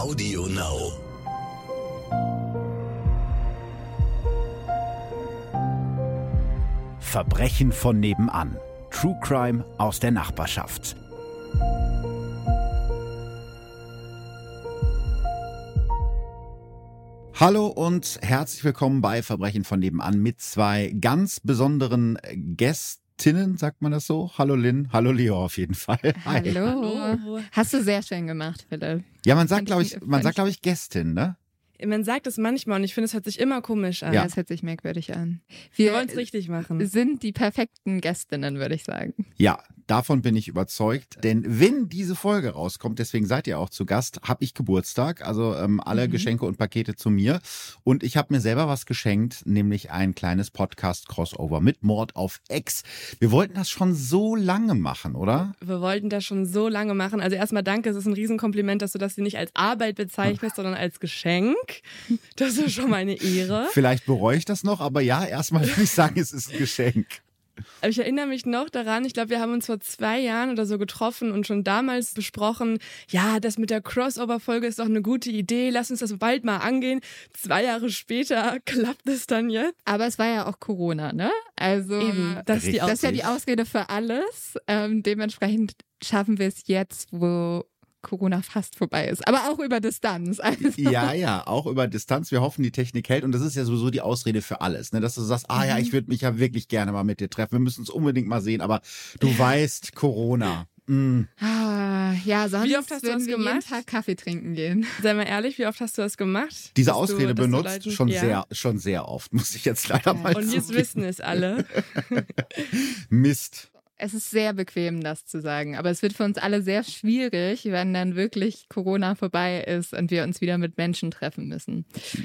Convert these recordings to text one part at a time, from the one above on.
Audio Now. Verbrechen von nebenan. True Crime aus der Nachbarschaft. Hallo und herzlich willkommen bei Verbrechen von nebenan mit zwei ganz besonderen Gästinnen, sagt man das so? Hallo Lynn, hallo Leo auf jeden Fall. Hi. Hallo. Hast du sehr schön gemacht, Philipp. Ja, man sagt, glaube ich- ich, man sagt, glaube ich, Gästin, ne? Man sagt es manchmal und ich finde, es hört sich immer komisch an. Ja. Das hört sich merkwürdig an. Wir Wir wollen es richtig machen. sind die perfekten Gästinnen, würde ich sagen. Ja, davon bin ich überzeugt. Denn wenn diese Folge rauskommt, deswegen seid ihr auch zu Gast, habe ich Geburtstag. Also ähm, alle Mhm. Geschenke und Pakete zu mir. Und ich habe mir selber was geschenkt, nämlich ein kleines Podcast-Crossover mit Mord auf Ex. Wir wollten das schon so lange machen, oder? Wir wollten das schon so lange machen. Also erstmal danke, es ist ein Riesenkompliment, dass du das hier nicht als Arbeit bezeichnest, sondern als Geschenk. Das ist schon mal eine Ehre. Vielleicht bereue ich das noch, aber ja, erstmal würde ich sagen, es ist ein Geschenk. Aber ich erinnere mich noch daran, ich glaube, wir haben uns vor zwei Jahren oder so getroffen und schon damals besprochen, ja, das mit der Crossover-Folge ist doch eine gute Idee, lass uns das bald mal angehen. Zwei Jahre später klappt es dann jetzt. Aber es war ja auch Corona, ne? Also Eben, das ist die Richtig. das ist ja die Ausrede für alles. Ähm, dementsprechend schaffen wir es jetzt, wo Corona fast vorbei ist. Aber auch über Distanz. Also, Ja, ja, auch über Distanz. Wir hoffen, die Technik hält. Und das ist ja sowieso die Ausrede für alles, ne? dass du sagst, ah ja, Mhm. ich würde mich ja wirklich gerne mal mit dir treffen. Wir müssen uns unbedingt mal sehen, aber du weißt, Corona. Mm. ah, ja, sonst Wie oft hast du das wir jeden gemacht? Tag Kaffee trinken gehen. Sei mal ehrlich, wie oft hast du das gemacht? Diese Ausrede du benutzt schon Ja. sehr, schon sehr oft, muss ich jetzt leider mal Und jetzt wissen es alle. Mist. Es ist sehr bequem, das zu sagen. Aber es wird für uns alle sehr schwierig, wenn dann wirklich Corona vorbei ist und wir uns wieder mit Menschen treffen müssen.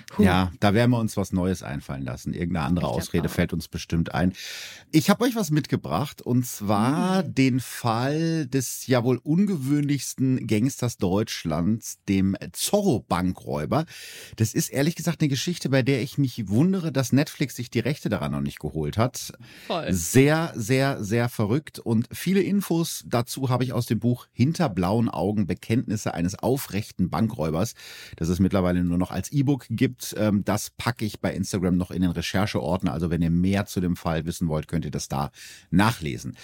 Puh. Ja, da werden wir uns was Neues einfallen lassen. Irgendeine andere Ich Ausrede fällt uns bestimmt ein. Ich habe euch was mitgebracht und zwar Mhm. den Fall des ja wohl ungewöhnlichsten Gangsters Deutschlands, dem Zorro-Bankräuber. Das ist ehrlich gesagt eine Geschichte, bei der ich mich wundere, dass Netflix sich die Rechte daran noch nicht geholt hat. Voll. Sehr, sehr, sehr verrückt. Und viele Infos dazu habe ich aus dem Buch Hinter blauen Augen Bekenntnisse eines aufrechten Bankräubers, das es mittlerweile nur noch als E-Book gibt. Ähm, Das packe ich bei Instagram noch in den Rechercheordner. Also wenn ihr mehr zu dem Fall wissen wollt, könnt ihr das da nachlesen.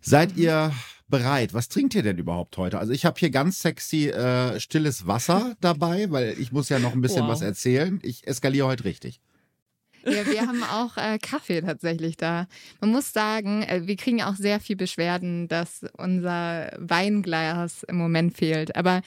Seid ihr bereit? Was trinkt ihr denn überhaupt heute? Also ich habe hier ganz sexy äh, stilles Wasser dabei, weil ich muss ja noch ein bisschen Wow. was erzählen. Ich eskaliere heute richtig. Ja, wir haben auch äh, Kaffee tatsächlich da. Man muss sagen, äh, wir kriegen auch sehr viel Beschwerden, dass unser Weinglas im Moment fehlt. Aber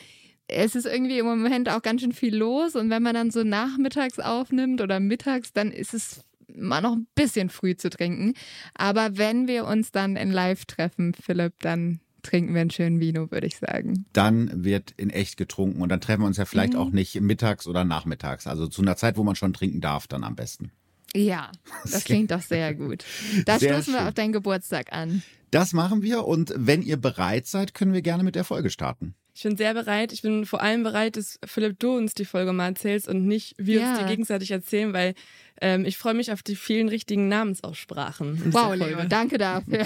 es ist irgendwie im Moment auch ganz schön viel los. Und wenn man dann so nachmittags aufnimmt oder mittags, dann ist es mal noch ein bisschen früh zu trinken. Aber wenn wir uns dann in Live treffen, Philipp, dann trinken wir einen schönen Vino, würde ich sagen. dann wird in echt getrunken und dann treffen wir uns ja vielleicht Mhm. auch nicht mittags oder nachmittags. Also zu einer Zeit, wo man schon trinken darf, dann am besten. Ja, das klingt doch sehr gut. Da Sehr stoßen schön. wir auf deinen Geburtstag an. Das machen wir und wenn ihr bereit seid, können wir gerne mit der Folge starten. Ich bin sehr bereit. Ich bin vor allem bereit, dass Philipp, du uns die Folge mal erzählst und nicht wir Ja. uns die gegenseitig erzählen, weil ähm, ich freue mich auf die vielen richtigen Namensaussprachen. Wow. Leo, danke dafür.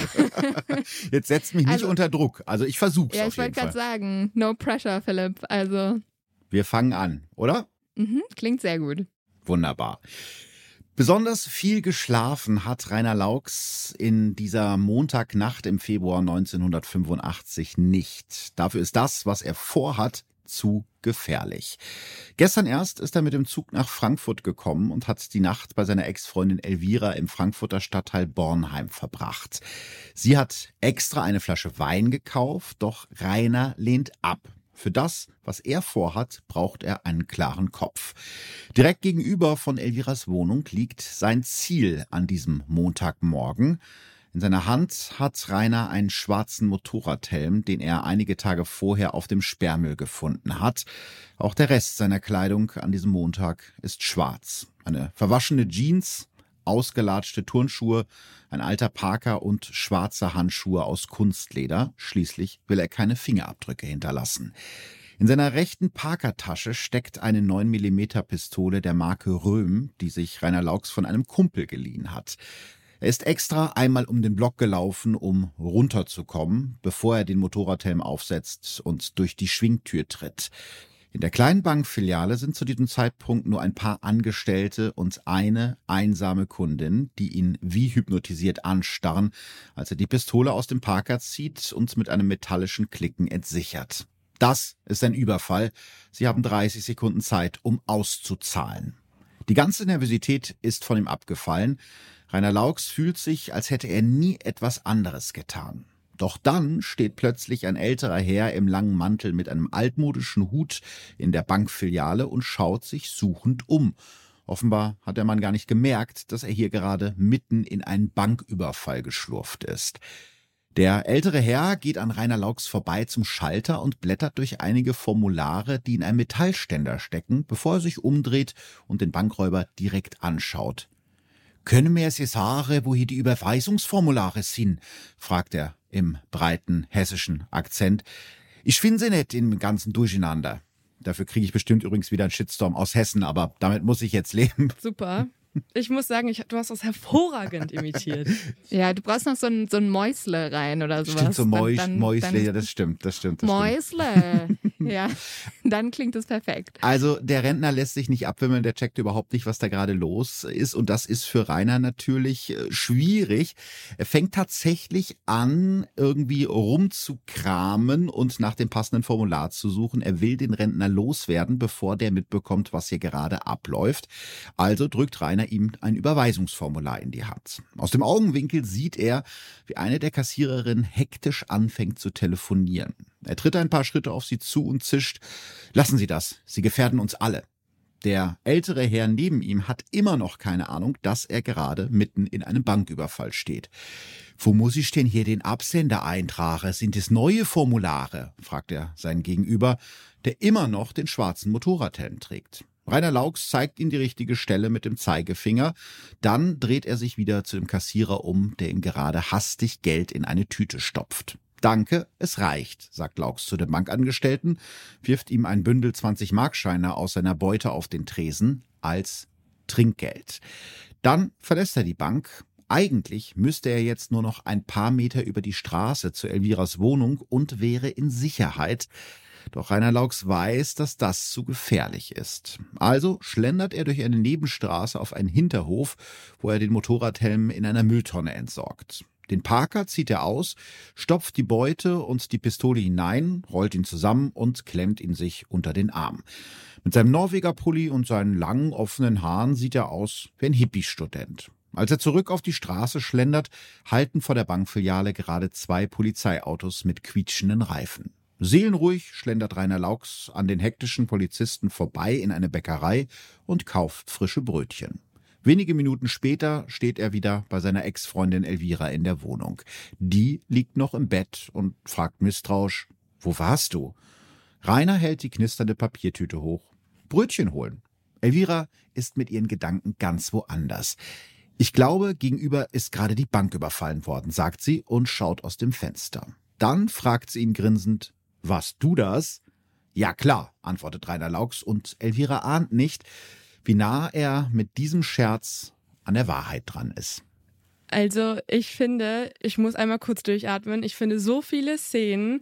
Jetzt setzt mich nicht Also- unter Druck. Also ich versuch's ja, auf ich wollte gerade sagen, no pressure, Philipp. Also, Wir fangen an, oder? mhm, klingt sehr gut. Wunderbar. Besonders viel geschlafen hat Rainer Laux in dieser Montagnacht im Februar 1985 nicht. Dafür ist das, was er vorhat, zu gefährlich. Gestern erst ist er mit dem Zug nach Frankfurt gekommen und hat die Nacht bei seiner Ex-Freundin Elvira im Frankfurter Stadtteil Bornheim verbracht. Sie hat extra eine Flasche Wein gekauft, doch Rainer lehnt ab. Für das, was er vorhat, braucht er einen klaren Kopf. Direkt gegenüber von Elviras Wohnung liegt sein Ziel an diesem Montagmorgen. In seiner Hand hat Rainer einen schwarzen Motorradhelm, den er einige Tage vorher auf dem Sperrmüll gefunden hat. Auch der Rest seiner Kleidung an diesem Montag ist schwarz. Eine verwaschene Jeans, ausgelatschte Turnschuhe, ein alter Parker und schwarze Handschuhe aus Kunstleder. Schließlich will er keine Fingerabdrücke hinterlassen. In seiner rechten Parkertasche steckt eine 9 mm Pistole der Marke Röhm, die sich Rainer Laux von einem Kumpel geliehen hat. Er ist extra einmal um den Block gelaufen, um runterzukommen, bevor er den Motorradhelm aufsetzt und durch die Schwingtür tritt. In der kleinen Bankfiliale sind zu diesem Zeitpunkt nur ein paar Angestellte und eine einsame Kundin, die ihn wie hypnotisiert anstarren, als er die Pistole aus dem Parker zieht und mit einem metallischen Klicken entsichert. Das ist ein Überfall. Sie haben 30 Sekunden Zeit, um auszuzahlen. Die ganze Nervosität ist von ihm abgefallen. Rainer Laux fühlt sich, als hätte er nie etwas anderes getan. Doch dann steht plötzlich ein älterer Herr im langen Mantel mit einem altmodischen Hut in der Bankfiliale und schaut sich suchend um. Offenbar hat der Mann gar nicht gemerkt, dass er hier gerade mitten in einen Banküberfall geschlurft ist. Der ältere Herr geht an Rainer Laux vorbei zum Schalter und blättert durch einige Formulare, die in einem Metallständer stecken, bevor er sich umdreht und den Bankräuber direkt anschaut. Können mir Sie sagen, wo hier die Überweisungsformulare sind? fragt er im breiten hessischen Akzent. Ich finde sie nicht im ganzen Durcheinander. Dafür kriege ich bestimmt übrigens wieder einen Shitstorm aus Hessen, aber damit muss ich jetzt leben. Super. Ich muss sagen, ich, du hast das hervorragend imitiert. Ja, du brauchst noch so ein, so ein Mäusle rein oder sowas. Stimmt, so Mäus, Dann- dann- Mäusle, dann- ja, das stimmt, das stimmt. Das stimmt. Mäusle. ja, dann klingt es perfekt. Also der Rentner lässt sich nicht abwimmeln, der checkt überhaupt nicht, was da gerade los ist. Und das ist für Rainer natürlich äh, schwierig. Er fängt tatsächlich an, irgendwie rumzukramen und nach dem passenden Formular zu suchen. Er will den Rentner loswerden, bevor der mitbekommt, was hier gerade abläuft. Also drückt Rainer ihm ein Überweisungsformular in die Hand. Aus dem Augenwinkel sieht er, wie eine der Kassiererinnen hektisch anfängt zu telefonieren. Er tritt ein paar Schritte auf sie zu und zischt, lassen Sie das, Sie gefährden uns alle. Der ältere Herr neben ihm hat immer noch keine Ahnung, dass er gerade mitten in einem Banküberfall steht. Wo muss ich denn hier den Absender eintragen? Sind es neue Formulare? fragt er seinen Gegenüber, der immer noch den schwarzen Motorradhelm trägt. Rainer Laux zeigt ihm die richtige Stelle mit dem Zeigefinger. Dann dreht er sich wieder zu dem Kassierer um, der ihm gerade hastig Geld in eine Tüte stopft. Danke, es reicht, sagt Laux zu dem Bankangestellten, wirft ihm ein Bündel 20-Markscheine aus seiner Beute auf den Tresen als Trinkgeld. Dann verlässt er die Bank. Eigentlich müsste er jetzt nur noch ein paar Meter über die Straße zu Elviras Wohnung und wäre in Sicherheit. Doch Rainer Laux weiß, dass das zu gefährlich ist. Also schlendert er durch eine Nebenstraße auf einen Hinterhof, wo er den Motorradhelm in einer Mülltonne entsorgt. Den Parker zieht er aus, stopft die Beute und die Pistole hinein, rollt ihn zusammen und klemmt ihn sich unter den Arm. Mit seinem Norweger-Pulli und seinen langen, offenen Haaren sieht er aus wie ein Hippie-Student. Als er zurück auf die Straße schlendert, halten vor der Bankfiliale gerade zwei Polizeiautos mit quietschenden Reifen. Seelenruhig schlendert Rainer Laux an den hektischen Polizisten vorbei in eine Bäckerei und kauft frische Brötchen. Wenige Minuten später steht er wieder bei seiner Ex-Freundin Elvira in der Wohnung. Die liegt noch im Bett und fragt misstrauisch, wo warst du? Rainer hält die knisternde Papiertüte hoch. Brötchen holen. Elvira ist mit ihren Gedanken ganz woanders. Ich glaube, gegenüber ist gerade die Bank überfallen worden, sagt sie und schaut aus dem Fenster. Dann fragt sie ihn grinsend, warst du das? Ja klar, antwortet Rainer Laux und Elvira ahnt nicht, wie nah er mit diesem Scherz an der Wahrheit dran ist. Also, ich finde, ich muss einmal kurz durchatmen. Ich finde so viele Szenen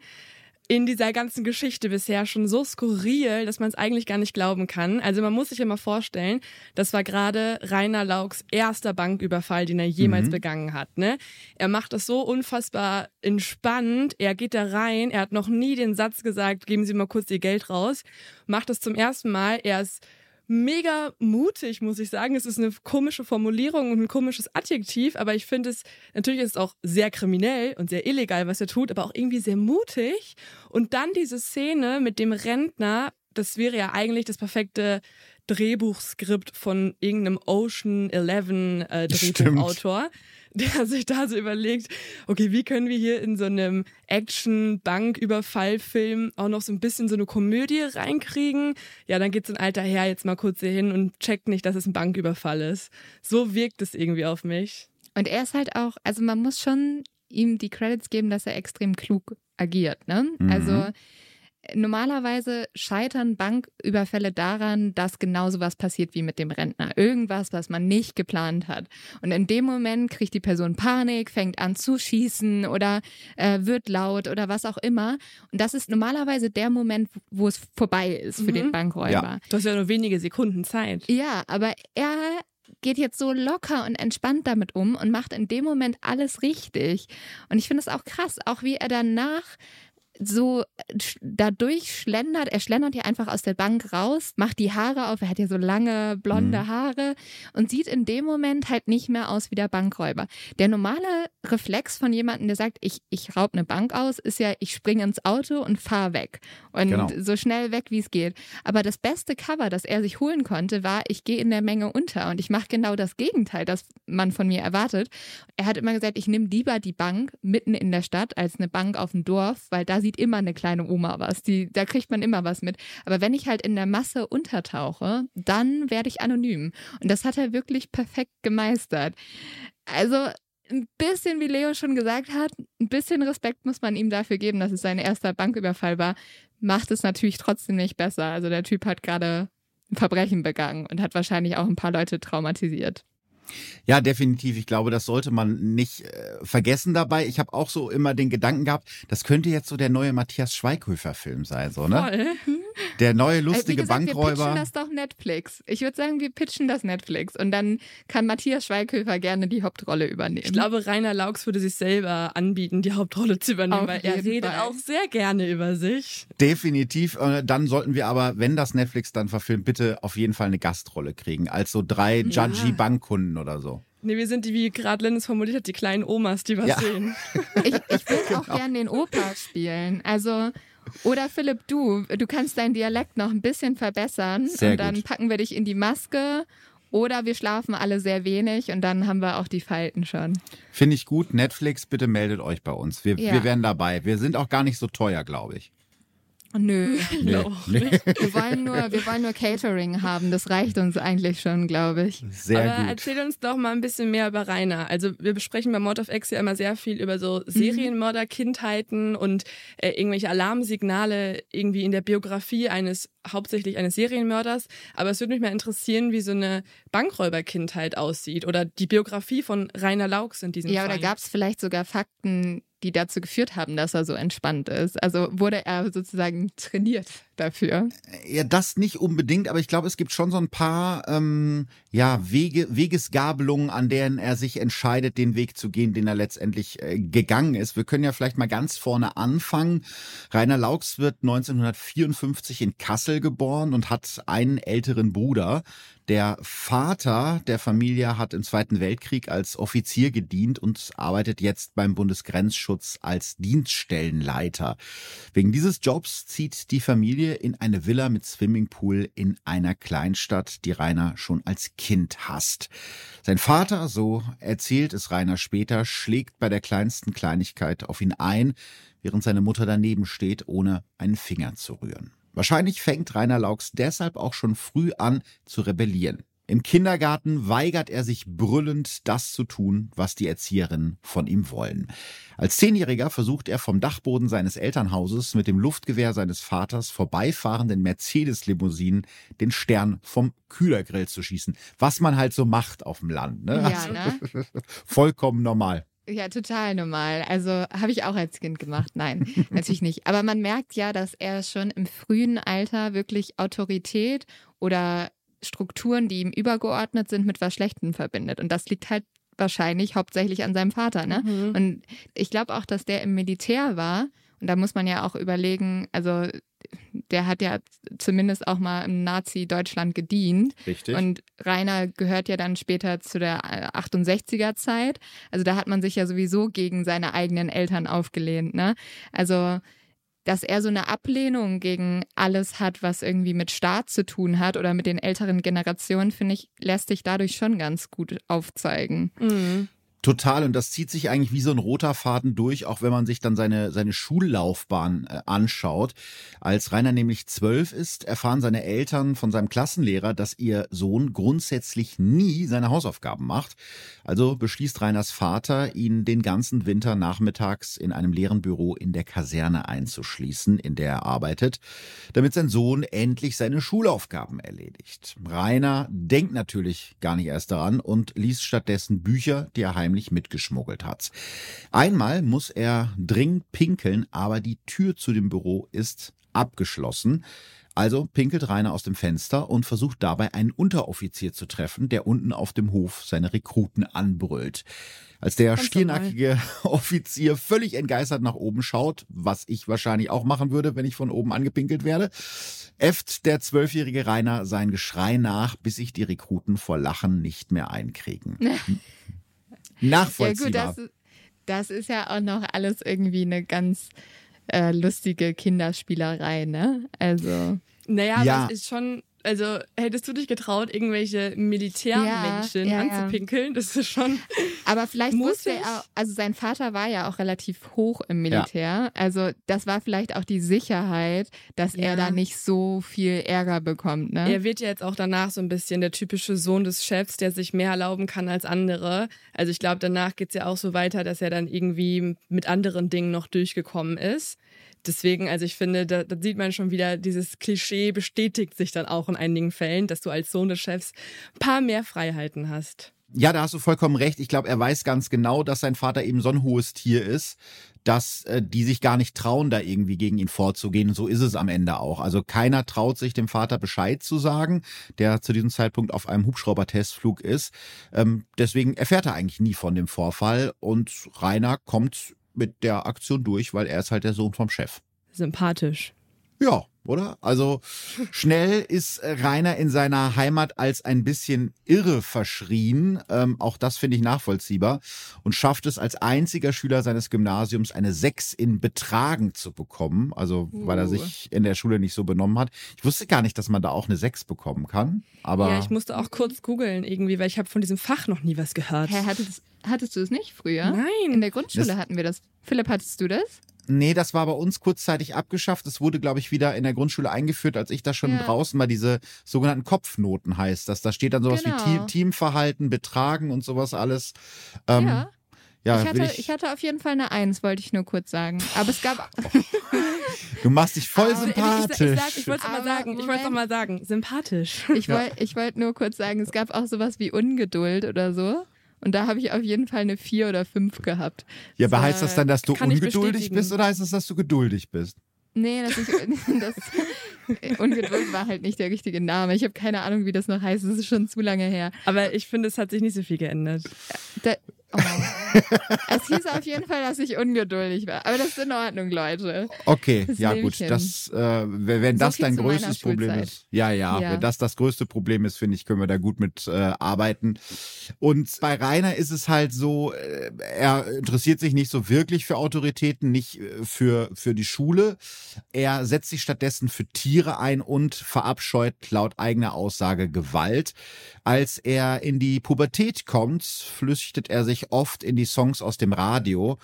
in dieser ganzen Geschichte bisher schon so skurril, dass man es eigentlich gar nicht glauben kann. Also man muss sich immer vorstellen, das war gerade Rainer Laux erster Banküberfall, den er jemals Mhm. begangen hat. Ne? Er macht das so unfassbar entspannt. Er geht da rein. Er hat noch nie den Satz gesagt, geben Sie mal kurz Ihr Geld raus. Macht das zum ersten Mal. Er ist mega mutig, muss ich sagen. Es ist eine komische Formulierung und ein komisches Adjektiv, aber ich finde es, natürlich ist es auch sehr kriminell und sehr illegal, was er tut, aber auch irgendwie sehr mutig. Und dann diese Szene mit dem Rentner, das wäre ja eigentlich das perfekte Drehbuchskript von irgendeinem Ocean 11 äh, Stimmt. Der sich da so überlegt, okay, wie können wir hier in so einem Action-Banküberfall-Film auch noch so ein bisschen so eine Komödie reinkriegen? Ja, dann geht so ein alter Herr jetzt mal kurz hier hin und checkt nicht, dass es ein Banküberfall ist. So wirkt es irgendwie auf mich. Und er ist halt auch, also man muss schon ihm die Credits geben, dass er extrem klug agiert. Ne? Mhm. Also normalerweise scheitern Banküberfälle daran, dass genau so was passiert wie mit dem Rentner. Irgendwas, was man nicht geplant hat. Und in dem Moment kriegt die Person Panik, fängt an zu schießen oder äh, wird laut oder was auch immer. Und das ist normalerweise der Moment, wo es vorbei ist für mhm. den Bankräuber. Ja. Du hast ja nur wenige Sekunden Zeit. Ja, aber er geht jetzt so locker und entspannt damit um und macht in dem Moment alles richtig. Und ich finde es auch krass, auch wie er danach so dadurch schlendert, er schlendert hier einfach aus der Bank raus, macht die Haare auf, er hat ja so lange blonde mhm. Haare und sieht in dem Moment halt nicht mehr aus wie der Bankräuber. Der normale Reflex von jemandem, der sagt, ich, ich raub eine Bank aus, ist ja, ich springe ins Auto und fahr weg. Und genau. so schnell weg, wie es geht. Aber das beste Cover, das er sich holen konnte, war, ich gehe in der Menge unter und ich mache genau das Gegenteil, das man von mir erwartet. Er hat immer gesagt, ich nehme lieber die Bank mitten in der Stadt als eine Bank auf dem Dorf, weil da sieht immer eine kleine Oma was. Die, da kriegt man immer was mit. Aber wenn ich halt in der Masse untertauche, dann werde ich anonym. Und das hat er wirklich perfekt gemeistert. Also ein bisschen, wie Leo schon gesagt hat, ein bisschen Respekt muss man ihm dafür geben, dass es sein erster Banküberfall war. Macht es natürlich trotzdem nicht besser. Also der Typ hat gerade ein Verbrechen begangen und hat wahrscheinlich auch ein paar Leute traumatisiert. Ja, definitiv. Ich glaube, das sollte man nicht äh, vergessen dabei. Ich habe auch so immer den Gedanken gehabt, das könnte jetzt so der neue Matthias Schweighöfer-Film sein, so, ne? Voll. Der neue lustige äh, gesagt, Bankräuber. Wir pitchen das doch Netflix. Ich würde sagen, wir pitchen das Netflix und dann kann Matthias Schweighöfer gerne die Hauptrolle übernehmen. Ich glaube, Rainer Laux würde sich selber anbieten, die Hauptrolle zu übernehmen, Auf weil er redet Fall. auch sehr gerne über sich. Definitiv. Äh, dann sollten wir aber, wenn das Netflix dann verfilmt, bitte auf jeden Fall eine Gastrolle kriegen, als so drei ja. Judgy-Bankkunden oder so. Nee, wir sind die, wie gerade Lennis formuliert hat, die kleinen Omas, die was ja. sehen. Ich, ich würde auch gerne den Opa spielen. Also, oder Philipp, du, du kannst deinen Dialekt noch ein bisschen verbessern. Sehr und dann gut. packen wir dich in die Maske. Oder wir schlafen alle sehr wenig und dann haben wir auch die Falten schon. Finde ich gut. Netflix, bitte meldet euch bei uns. Wir, ja. wir wären dabei. Wir sind auch gar nicht so teuer, glaube ich. Nö, nee, nee. Wir, wollen nur, wir wollen nur Catering haben. Das reicht uns eigentlich schon, glaube ich. Sehr Aber gut. erzähl uns doch mal ein bisschen mehr über Rainer. Also wir besprechen bei Mord of X ja immer sehr viel über so Serienmörder-Kindheiten und äh, irgendwelche Alarmsignale irgendwie in der Biografie eines hauptsächlich eines Serienmörders. Aber es würde mich mal interessieren, wie so eine Bankräuberkindheit aussieht oder die Biografie von Rainer Laux in diesem ja, Fall. Ja, oder gab es vielleicht sogar Fakten, die dazu geführt haben, dass er so entspannt ist. Also wurde er sozusagen trainiert dafür. Ja, das nicht unbedingt, aber ich glaube, es gibt schon so ein paar ähm, ja, Wege, Wegesgabelungen, an denen er sich entscheidet, den Weg zu gehen, den er letztendlich äh, gegangen ist. Wir können ja vielleicht mal ganz vorne anfangen. Rainer Laux wird 1954 in Kassel geboren und hat einen älteren Bruder. Der Vater der Familie hat im Zweiten Weltkrieg als Offizier gedient und arbeitet jetzt beim Bundesgrenzschutz als Dienststellenleiter. Wegen dieses Jobs zieht die Familie in eine Villa mit Swimmingpool in einer Kleinstadt, die Rainer schon als Kind hasst. Sein Vater, so erzählt es Rainer später, schlägt bei der kleinsten Kleinigkeit auf ihn ein, während seine Mutter daneben steht, ohne einen Finger zu rühren. Wahrscheinlich fängt Rainer Laux deshalb auch schon früh an zu rebellieren. Im Kindergarten weigert er sich brüllend, das zu tun, was die Erzieherinnen von ihm wollen. Als Zehnjähriger versucht er vom Dachboden seines Elternhauses mit dem Luftgewehr seines Vaters vorbeifahrenden Mercedes-Limousinen den Stern vom Kühlergrill zu schießen. Was man halt so macht auf dem Land. Ne? Ja, also, ne? vollkommen normal. Ja, total normal. Also habe ich auch als Kind gemacht. Nein, natürlich nicht. Aber man merkt ja, dass er schon im frühen Alter wirklich Autorität oder Strukturen, die ihm übergeordnet sind, mit was Schlechtem verbindet. Und das liegt halt wahrscheinlich hauptsächlich an seinem Vater. Ne? Mhm. Und ich glaube auch, dass der im Militär war. Und da muss man ja auch überlegen, also der hat ja zumindest auch mal im Nazi-Deutschland gedient. Richtig. Und Rainer gehört ja dann später zu der 68er-Zeit. Also da hat man sich ja sowieso gegen seine eigenen Eltern aufgelehnt. Ne? Also dass er so eine Ablehnung gegen alles hat, was irgendwie mit Staat zu tun hat oder mit den älteren Generationen, finde ich, lässt sich dadurch schon ganz gut aufzeigen. Mhm. Total, und das zieht sich eigentlich wie so ein roter Faden durch, auch wenn man sich dann seine, seine Schullaufbahn äh, anschaut. Als Rainer nämlich zwölf ist, erfahren seine Eltern von seinem Klassenlehrer, dass ihr Sohn grundsätzlich nie seine Hausaufgaben macht. Also beschließt Rainers Vater, ihn den ganzen Winter nachmittags in einem leeren Büro in der Kaserne einzuschließen, in der er arbeitet, damit sein Sohn endlich seine Schulaufgaben erledigt. Rainer denkt natürlich gar nicht erst daran und liest stattdessen Bücher, die er heimlich heimlich mitgeschmuggelt hat. Einmal muss er dringend pinkeln, aber die Tür zu dem Büro ist abgeschlossen. Also pinkelt Rainer aus dem Fenster und versucht dabei einen Unteroffizier zu treffen, der unten auf dem Hof seine Rekruten anbrüllt. Als der Ganz stiernackige Offizier völlig entgeistert nach oben schaut, was ich wahrscheinlich auch machen würde, wenn ich von oben angepinkelt werde, äfft der zwölfjährige Rainer sein Geschrei nach, bis sich die Rekruten vor Lachen nicht mehr einkriegen. Nachvollziehbar. Ja, gut, das, das ist ja auch noch alles irgendwie eine ganz äh, lustige Kinderspielerei, ne? Also. Naja, ja. aber es ist schon also hättest du dich getraut, irgendwelche Militärmenschen ja, ja, anzupinkeln? Das ist schon. Aber vielleicht wusste er, also sein Vater war ja auch relativ hoch im Militär. Also das war vielleicht auch die Sicherheit, dass er da nicht so viel Ärger bekommt. Ne? Er wird ja jetzt auch danach so ein bisschen der typische Sohn des Chefs, der sich mehr erlauben kann als andere. Also ich glaube, danach geht es ja auch so weiter, dass er dann irgendwie mit anderen Dingen noch durchgekommen ist deswegen, also ich finde, da, da, sieht man schon wieder, dieses Klischee bestätigt sich dann auch in einigen Fällen, dass du als Sohn des Chefs ein paar mehr Freiheiten hast. Ja, da hast du vollkommen recht. Ich glaube, er weiß ganz genau, dass sein Vater eben so ein hohes Tier ist, dass äh, die sich gar nicht trauen, da irgendwie gegen ihn vorzugehen. Und so ist es am Ende auch. Also keiner traut sich dem Vater Bescheid zu sagen, der zu diesem Zeitpunkt auf einem Hubschrauber-Testflug ist. Ähm, deswegen erfährt er eigentlich nie von dem Vorfall und Rainer kommt mit der Aktion durch, weil er ist halt der Sohn vom Chef. Sympathisch. Ja, oder? Also schnell ist Rainer in seiner Heimat als ein bisschen irre verschrien. Ähm, auch das finde ich nachvollziehbar. Und schafft es als einziger Schüler seines Gymnasiums eine Sechs in Betragen zu bekommen. Also weil er uh. sich in der Schule nicht so benommen hat. Ich wusste gar nicht, dass man da auch eine Sechs bekommen kann. Aber ja, ich musste auch kurz googeln irgendwie, weil ich habe von diesem Fach noch nie was gehört. Hä, hattest, hattest du es nicht früher? Nein. In der Grundschule das hatten wir das. Philipp, hattest du das? Nee, das war bei uns kurzzeitig abgeschafft. Es wurde, glaube ich, wieder in der Grundschule eingeführt, als ich da schon ja. draußen war. Diese sogenannten Kopfnoten heißt das. Da steht dann sowas genau. wie Teamverhalten, Betragen und sowas alles. Ähm, ja. Ja, ich, hatte, ich, ich, hatte auf jeden Fall eine Eins, wollte ich nur kurz sagen. Aber es gab. du machst dich voll sympathisch. Ich, ich, ich wollte es mal sagen. Ich wollte es mal sagen. Sympathisch. Ich wollte ich wollt nur kurz sagen, es gab auch sowas wie Ungeduld oder so. Und da habe ich auf jeden Fall eine 4 oder 5 gehabt. Ja, aber heißt das dann, dass du ungeduldig bist oder heißt das, dass du geduldig bist? Nee, das ist, das, Ungeduld war halt nicht der richtige Name. Ich habe keine Ahnung, wie das noch heißt. Das ist schon zu lange her. Aber ich finde, es hat sich nicht so viel geändert. Da, Oh. es hieß auf jeden Fall, dass ich ungeduldig war. Aber das ist in Ordnung, Leute. Okay, das ja gut. Das, äh, wenn das so dein größtes Problem ist. Ja, ja, ja, wenn das das größte Problem ist, finde ich, können wir da gut mit äh, arbeiten. Und bei Rainer ist es halt so, äh, er interessiert sich nicht so wirklich für Autoritäten, nicht äh, für, für die Schule. Er setzt sich stattdessen für Tiere ein und verabscheut laut eigener Aussage Gewalt. Als er in die Pubertät kommt, flüchtet er sich oft in die Songs aus dem Radio.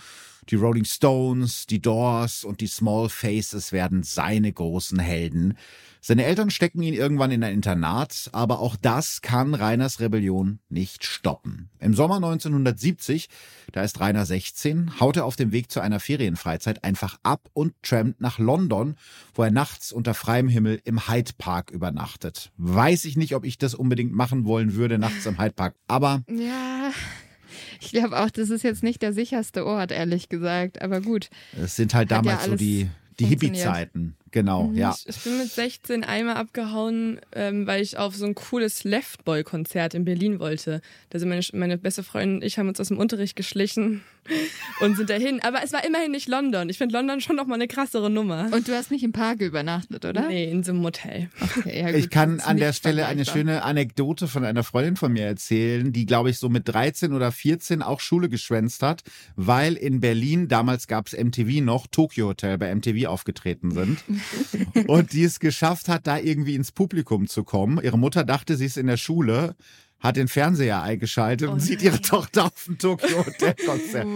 Die Rolling Stones, die Doors und die Small Faces werden seine großen Helden. Seine Eltern stecken ihn irgendwann in ein Internat, aber auch das kann Reiners Rebellion nicht stoppen. Im Sommer 1970, da ist Rainer 16, haut er auf dem Weg zu einer Ferienfreizeit einfach ab und trampt nach London, wo er nachts unter freiem Himmel im Hyde Park übernachtet. Weiß ich nicht, ob ich das unbedingt machen wollen würde, nachts im Hyde Park, aber... Ja... Ich glaube auch, das ist jetzt nicht der sicherste Ort, ehrlich gesagt. Aber gut. Es sind halt damals ja so die, die Hippie-Zeiten. Genau, mhm. ja. Ich, ich, bin mit 16 einmal abgehauen, ähm, weil ich auf so ein cooles Leftboy-Konzert in Berlin wollte. Da sind meine, meine beste Freundin und ich haben uns aus dem Unterricht geschlichen und sind dahin. Aber es war immerhin nicht London. Ich finde London schon noch mal eine krassere Nummer. Und du hast nicht im Park übernachtet, oder? Nee, in so einem Motel. Okay, ja gut, ich kann an der Stelle eine schöne Anekdote von einer Freundin von mir erzählen, die, glaube ich, so mit 13 oder 14 auch Schule geschwänzt hat, weil in Berlin, damals gab es MTV noch, Tokyo Hotel bei MTV aufgetreten sind. und die es geschafft hat, da irgendwie ins Publikum zu kommen. Ihre Mutter dachte, sie ist in der Schule hat den Fernseher eingeschaltet Oh und sieht ihre. Tochter auf dem Tokyo Hotel Konzert.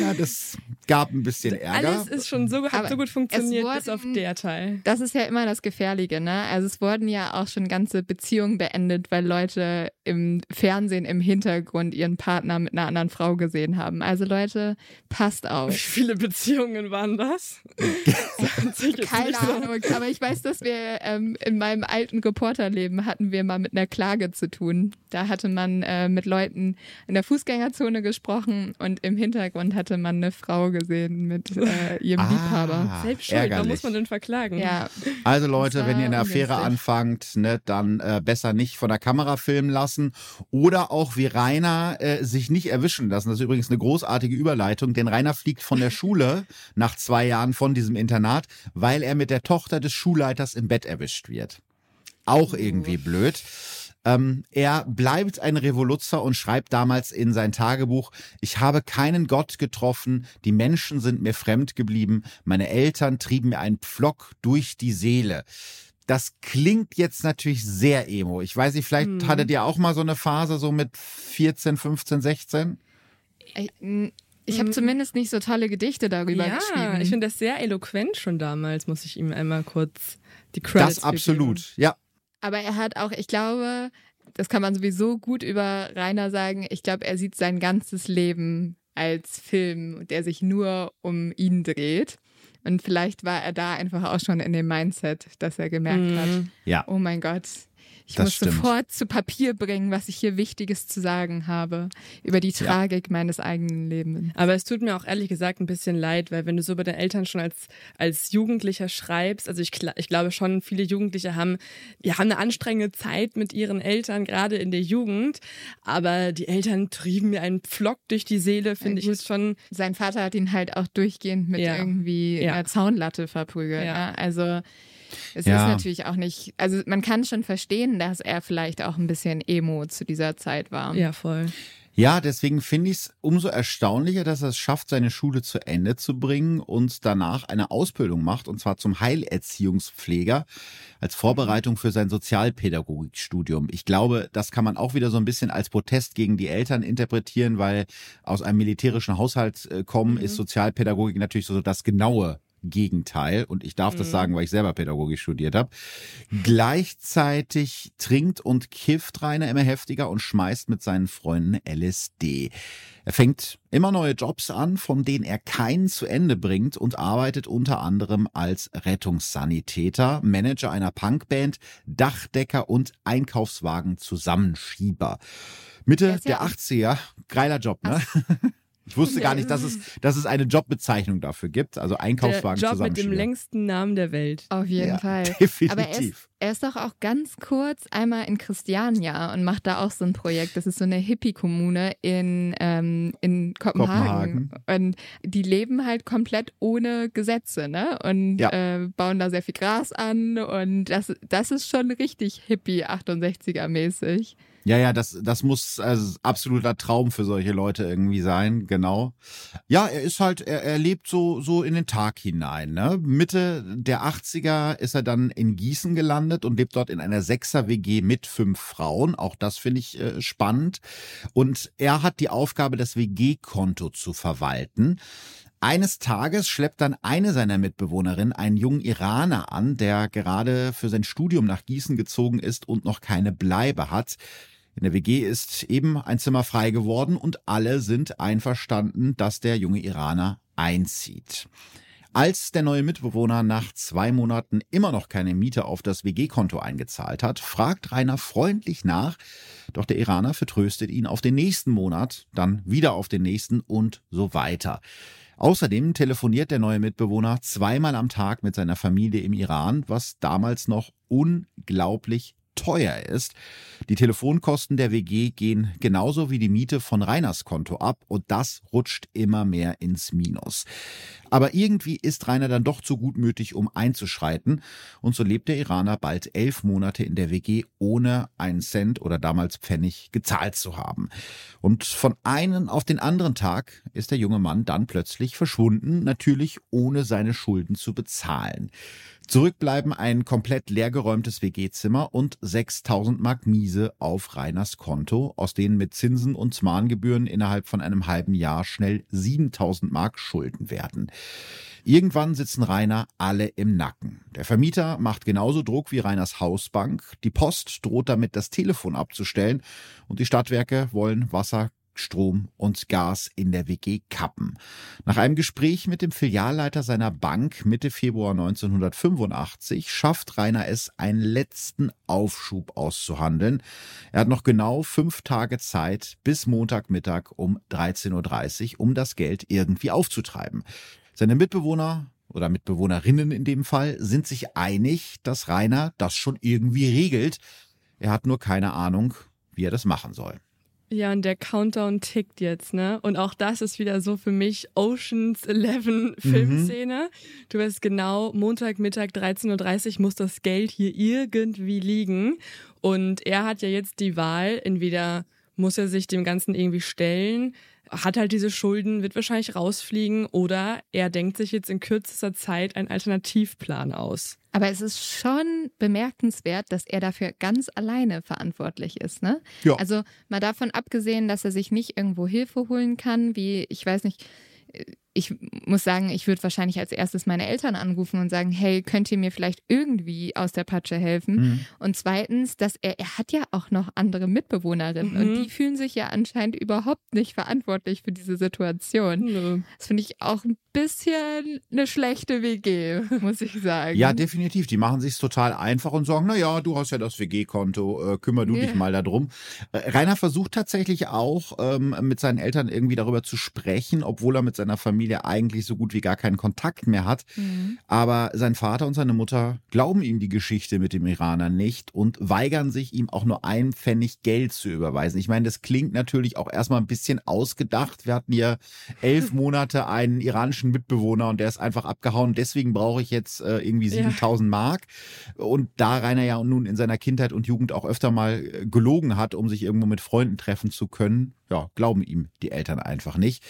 Ja, das gab ein bisschen Ärger. Alles ist schon so, hat Aber so gut funktioniert, es bis auf wurden- der Teil. Das ist ja immer das Gefährliche, ne? Also es wurden ja auch schon ganze Beziehungen beendet, weil Leute im Fernsehen im Hintergrund ihren Partner mit einer anderen Frau gesehen haben. Also Leute, passt Wie auf. viele Beziehungen waren das? Keine. Ahnung, aber ich weiß, dass wir ähm, in meinem alten Reporterleben hatten wir mal mit einer Klage zu tun. Da hatte man äh, mit Leuten in der Fußgängerzone gesprochen und im Hintergrund hatte man eine Frau gesehen mit äh, ihrem Ah, Liebhaber. Selbst schuld, da muss man den verklagen. Ja, Also Leute, wenn ihr eine Affäre anfangt, ne, dann äh, besser nicht von der Kamera filmen lassen oder auch wie Rainer äh, sich nicht erwischen lassen. Das ist übrigens eine großartige Überleitung, denn Rainer fliegt von der Schule nach zwei Jahren von diesem Internat, weil er mit der Tochter des Schulleiters im Bett erwischt wird. Auch irgendwie blöd. Ähm, er bleibt ein Revoluzer und schreibt damals in sein Tagebuch, ich habe keinen Gott getroffen, die Menschen sind mir fremd geblieben, meine Eltern trieben mir einen Pflock durch die Seele. Das klingt jetzt natürlich sehr emo. Ich weiß nicht, vielleicht Mhm. hattet ihr auch mal so eine Phase so mit 14, 15, 16? ich, ich habe zumindest nicht so tolle Gedichte darüber ja, geschrieben. ich finde das sehr eloquent schon damals, muss ich ihm einmal kurz die Credits Das absolut. Ja, Aber er hat auch, ich glaube, das kann man sowieso gut über Rainer sagen, ich glaube, er sieht sein ganzes Leben als Film, der sich nur um ihn dreht. Und vielleicht war er da einfach auch schon in dem Mindset, dass er gemerkt hat, Mhm. ja. oh mein Gott, ich Das muss stimmt. sofort zu Papier bringen, was ich hier Wichtiges zu sagen habe über die Tragik meines eigenen Lebens. Aber es tut mir auch ehrlich gesagt ein bisschen leid, weil wenn du so bei den Eltern schon als, als Jugendlicher schreibst, also ich, kla- ich glaube schon, viele Jugendliche haben, ja, haben eine anstrengende Zeit mit ihren Eltern, gerade in der Jugend, aber die Eltern trieben mir einen Pflock durch die Seele, finde ich, ist schon, Sein Vater hat ihn halt auch durchgehend mit Ja. irgendwie Ja. einer Zaunlatte verprügelt. Ja. Ne? Also es Ja. ist natürlich auch nicht, also man kann schon verstehen, dass er vielleicht auch ein bisschen emo zu dieser Zeit war. ja, voll. Ja, deswegen finde ich es umso erstaunlicher, dass er es schafft, seine Schule zu Ende zu bringen und danach eine Ausbildung macht, und zwar zum Heilerziehungspfleger als Vorbereitung für sein Sozialpädagogikstudium. Ich glaube, das kann man auch wieder so ein bisschen als Protest gegen die Eltern interpretieren, weil aus einem militärischen Haushalt äh, kommen ist Sozialpädagogik natürlich so das genaue Gegenteil. Und ich darf das Mhm. sagen, weil ich selber Pädagogik studiert habe. Gleichzeitig trinkt und kifft Rainer immer heftiger und schmeißt mit seinen Freunden LSD. Er fängt immer neue Jobs an, von denen er keinen zu Ende bringt und arbeitet unter anderem als Rettungssanitäter, Manager einer Punkband, Dachdecker und Einkaufswagen-Zusammenschieber. Mitte Das ist ja der auch- 80er, geiler Job, ne? Ich wusste gar nicht, dass es, dass es eine Jobbezeichnung dafür gibt, also Der Einkaufswagen Job mit dem längsten Namen der Welt. Auf jeden Ja, Fall. definitiv. Aber er ist, er ist doch auch ganz kurz einmal in Christiania und macht da auch so ein Projekt. Das ist so eine Hippie-Kommune in, ähm, in Kopenhagen. Und die leben halt komplett ohne Gesetze, ne? Und Ja. äh, bauen da sehr viel Gras an und das, das ist schon richtig Hippie 68er-mäßig. Ja, ja, das, das muss also absoluter Traum für solche Leute irgendwie sein, genau. Ja, er ist halt, er, er lebt so, so in den Tag hinein. Ne? Mitte der 80er ist er dann in Gießen gelandet und lebt dort in einer Sechser-WG mit fünf Frauen. Auch das finde ich äh, spannend. Und er hat die Aufgabe, das WG-Konto zu verwalten. Eines Tages schleppt dann eine seiner Mitbewohnerinnen einen jungen Iraner an, der gerade für sein Studium nach Gießen gezogen ist und noch keine Bleibe hat. In der WG ist eben ein Zimmer frei geworden und alle sind einverstanden, dass der junge Iraner einzieht. Als der neue Mitbewohner nach zwei Monaten immer noch keine Miete auf das WG-Konto eingezahlt hat, fragt Rainer freundlich nach, doch der Iraner vertröstet ihn auf den nächsten Monat, dann wieder auf den nächsten und so weiter. Außerdem telefoniert der neue Mitbewohner zweimal am Tag mit seiner Familie im Iran, was damals noch unglaublich teuer ist. Die Telefonkosten der WG gehen genauso wie die Miete von Reiners Konto ab und das rutscht immer mehr ins Minus. Aber irgendwie ist Rainer dann doch zu gutmütig, um einzuschreiten und so lebt der Iraner bald elf Monate in der WG, ohne einen Cent oder damals Pfennig gezahlt zu haben. Und von einem auf den anderen Tag ist der junge Mann dann plötzlich verschwunden, natürlich ohne seine Schulden zu bezahlen. Zurückbleiben ein komplett leergeräumtes WG-Zimmer und 6000 Mark Miese auf Reiners Konto, aus denen mit Zinsen und Mahngebühren innerhalb von einem halben Jahr schnell 7000 Mark Schulden werden. Irgendwann sitzen Rainer alle im Nacken. Der Vermieter macht genauso Druck wie Rainers Hausbank. Die Post droht damit, das Telefon abzustellen. Und die Stadtwerke wollen Wasser, Strom und Gas in der WG kappen. Nach einem Gespräch mit dem Filialleiter seiner Bank Mitte Februar 1985 schafft Rainer es, einen letzten Aufschub auszuhandeln. Er hat noch genau fünf Tage Zeit bis Montagmittag um 13.30 Uhr, um das Geld irgendwie aufzutreiben. Seine Mitbewohner oder Mitbewohnerinnen in dem Fall sind sich einig, dass Rainer das schon irgendwie regelt. Er hat nur keine Ahnung, wie er das machen soll. Ja, und der Countdown tickt jetzt, ne? Und auch das ist wieder so für mich Oceans 11 Filmszene. Mhm. Du weißt genau, Montagmittag 13.30 Uhr muss das Geld hier irgendwie liegen. Und er hat ja jetzt die Wahl, entweder muss er sich dem Ganzen irgendwie stellen, hat halt diese Schulden, wird wahrscheinlich rausfliegen oder er denkt sich jetzt in kürzester Zeit einen Alternativplan aus. Aber es ist schon bemerkenswert, dass er dafür ganz alleine verantwortlich ist. Ne? Ja. Also mal davon abgesehen, dass er sich nicht irgendwo Hilfe holen kann, wie, ich weiß nicht, ich muss sagen, ich würde wahrscheinlich als erstes meine Eltern anrufen und sagen, hey, könnt ihr mir vielleicht irgendwie aus der Patsche helfen? Mhm. Und zweitens, dass er, er hat ja auch noch andere Mitbewohnerinnen mhm. und die fühlen sich ja anscheinend überhaupt nicht verantwortlich für diese Situation. Mhm. Das finde ich auch ein bisschen eine schlechte WG, muss ich sagen. Ja, definitiv. Die machen sich total einfach und sagen, na ja, du hast ja das WG-Konto, äh, kümmer du ja. dich mal darum. Äh, Rainer versucht tatsächlich auch ähm, mit seinen Eltern irgendwie darüber zu sprechen, obwohl er mit seiner Familie Familie eigentlich so gut wie gar keinen Kontakt mehr hat. Mhm. Aber sein Vater und seine Mutter glauben ihm die Geschichte mit dem Iraner nicht und weigern sich, ihm auch nur ein Pfennig Geld zu überweisen. Ich meine, das klingt natürlich auch erstmal ein bisschen ausgedacht. Wir hatten ja elf Monate einen iranischen Mitbewohner und der ist einfach abgehauen. Deswegen brauche ich jetzt äh, irgendwie 7000 ja. Mark. Und da Rainer ja nun in seiner Kindheit und Jugend auch öfter mal äh, gelogen hat, um sich irgendwo mit Freunden treffen zu können, ja, glauben ihm die Eltern einfach nicht.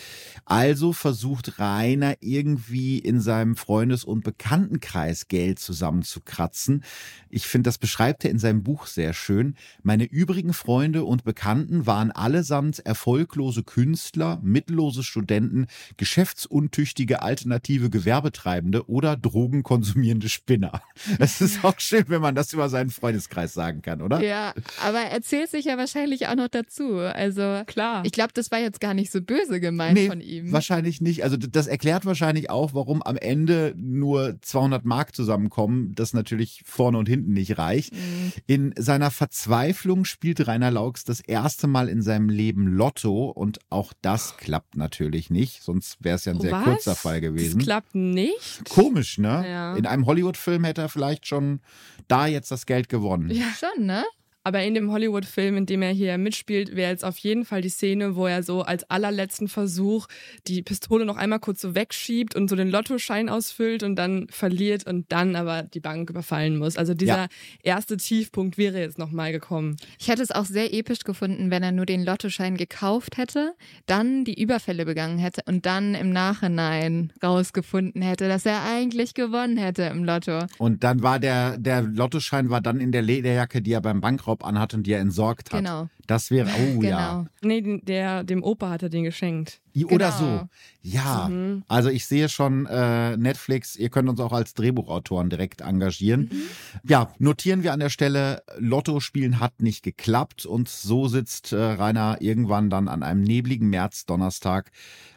Also versucht Rainer irgendwie in seinem Freundes- und Bekanntenkreis Geld zusammenzukratzen. Ich finde, das beschreibt er in seinem Buch sehr schön. Meine übrigen Freunde und Bekannten waren allesamt erfolglose Künstler, mittellose Studenten, geschäftsuntüchtige alternative Gewerbetreibende oder drogenkonsumierende Spinner. Es ist auch schön, wenn man das über seinen Freundeskreis sagen kann, oder? Ja, aber er zählt sich ja wahrscheinlich auch noch dazu. Also klar ich glaube, das war jetzt gar nicht so böse gemeint nee, von ihm. Wahrscheinlich nicht. Also das erklärt wahrscheinlich auch, warum am Ende nur 200 Mark zusammenkommen, das natürlich vorne und hinten nicht reicht. Mhm. In seiner Verzweiflung spielt Rainer Laux das erste Mal in seinem Leben Lotto und auch das klappt natürlich nicht, sonst wäre es ja ein sehr Was? kurzer Fall gewesen. Das klappt nicht? Komisch, ne? Ja. In einem Hollywood-Film hätte er vielleicht schon da jetzt das Geld gewonnen. Ja, schon, ne? Aber in dem Hollywood-Film, in dem er hier mitspielt, wäre jetzt auf jeden Fall die Szene, wo er so als allerletzten Versuch die Pistole noch einmal kurz so wegschiebt und so den Lottoschein ausfüllt und dann verliert und dann aber die Bank überfallen muss. Also dieser ja. erste Tiefpunkt wäre jetzt nochmal gekommen. Ich hätte es auch sehr episch gefunden, wenn er nur den Lottoschein gekauft hätte, dann die Überfälle begangen hätte und dann im Nachhinein rausgefunden hätte, dass er eigentlich gewonnen hätte im Lotto. Und dann war der, der Lottoschein war dann in der Lederjacke, die er beim Bankraub Urlaub anhat und die er entsorgt hat. Genau. Das wäre, oh genau. ja. Nee, der, dem Opa hat er den geschenkt. Oder genau. so. Ja. Mhm. Also ich sehe schon äh, Netflix, ihr könnt uns auch als Drehbuchautoren direkt engagieren. Mhm. Ja, notieren wir an der Stelle, Lotto spielen hat nicht geklappt und so sitzt äh, Rainer irgendwann dann an einem nebligen März-Donnerstag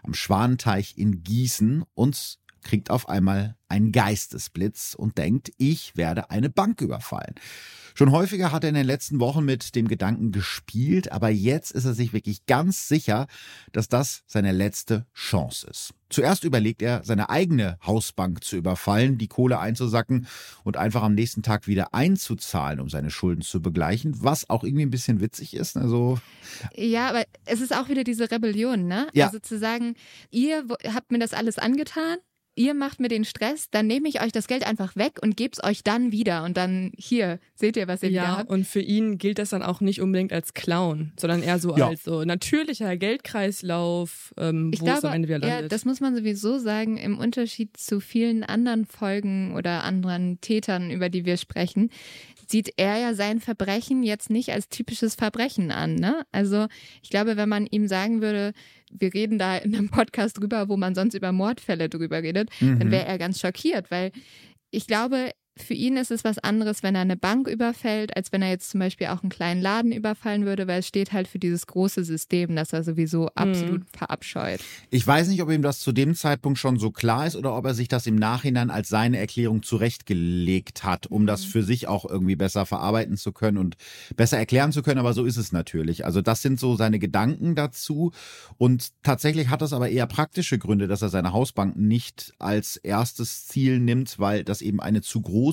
am Schwanenteich in Gießen und kriegt auf einmal einen Geistesblitz und denkt, ich werde eine Bank überfallen. Schon häufiger hat er in den letzten Wochen mit dem Gedanken gespielt, aber jetzt ist er sich wirklich ganz sicher, dass das seine letzte Chance ist. Zuerst überlegt er, seine eigene Hausbank zu überfallen, die Kohle einzusacken und einfach am nächsten Tag wieder einzuzahlen, um seine Schulden zu begleichen, was auch irgendwie ein bisschen witzig ist. Also ja, aber es ist auch wieder diese Rebellion, ne? Ja. Also zu sagen, ihr habt mir das alles angetan, ihr macht mir den Stress, dann nehme ich euch das Geld einfach weg und gebe es euch dann wieder. Und dann hier, seht ihr, was ihr ja, wieder habt. und für ihn gilt das dann auch nicht unbedingt als Clown, sondern eher so Ja. als so natürlicher Geldkreislauf, ähm, Ich wo es glaube, am Ende wieder ja, landet. das muss man sowieso sagen, im Unterschied zu vielen anderen Folgen oder anderen Tätern, über die wir sprechen, sieht er ja sein Verbrechen jetzt nicht als typisches Verbrechen an. Ne? Also ich glaube, wenn man ihm sagen würde, wir reden da in einem Podcast drüber, wo man sonst über Mordfälle drüber redet, dann Mhm. wäre er ganz schockiert, weil ich glaube, für ihn ist es was anderes, wenn er eine Bank überfällt, als wenn er jetzt zum Beispiel auch einen kleinen Laden überfallen würde, weil es steht halt für dieses große System, das er sowieso absolut verabscheut. Ich weiß nicht, ob ihm das zu dem Zeitpunkt schon so klar ist oder ob er sich das im Nachhinein als seine Erklärung zurechtgelegt hat, um das für sich auch irgendwie besser verarbeiten zu können und besser erklären zu können. Aber so ist es natürlich. Also das sind so seine Gedanken dazu. Und tatsächlich hat das aber eher praktische Gründe, dass er seine Hausbank nicht als erstes Ziel nimmt, weil das eben eine zu große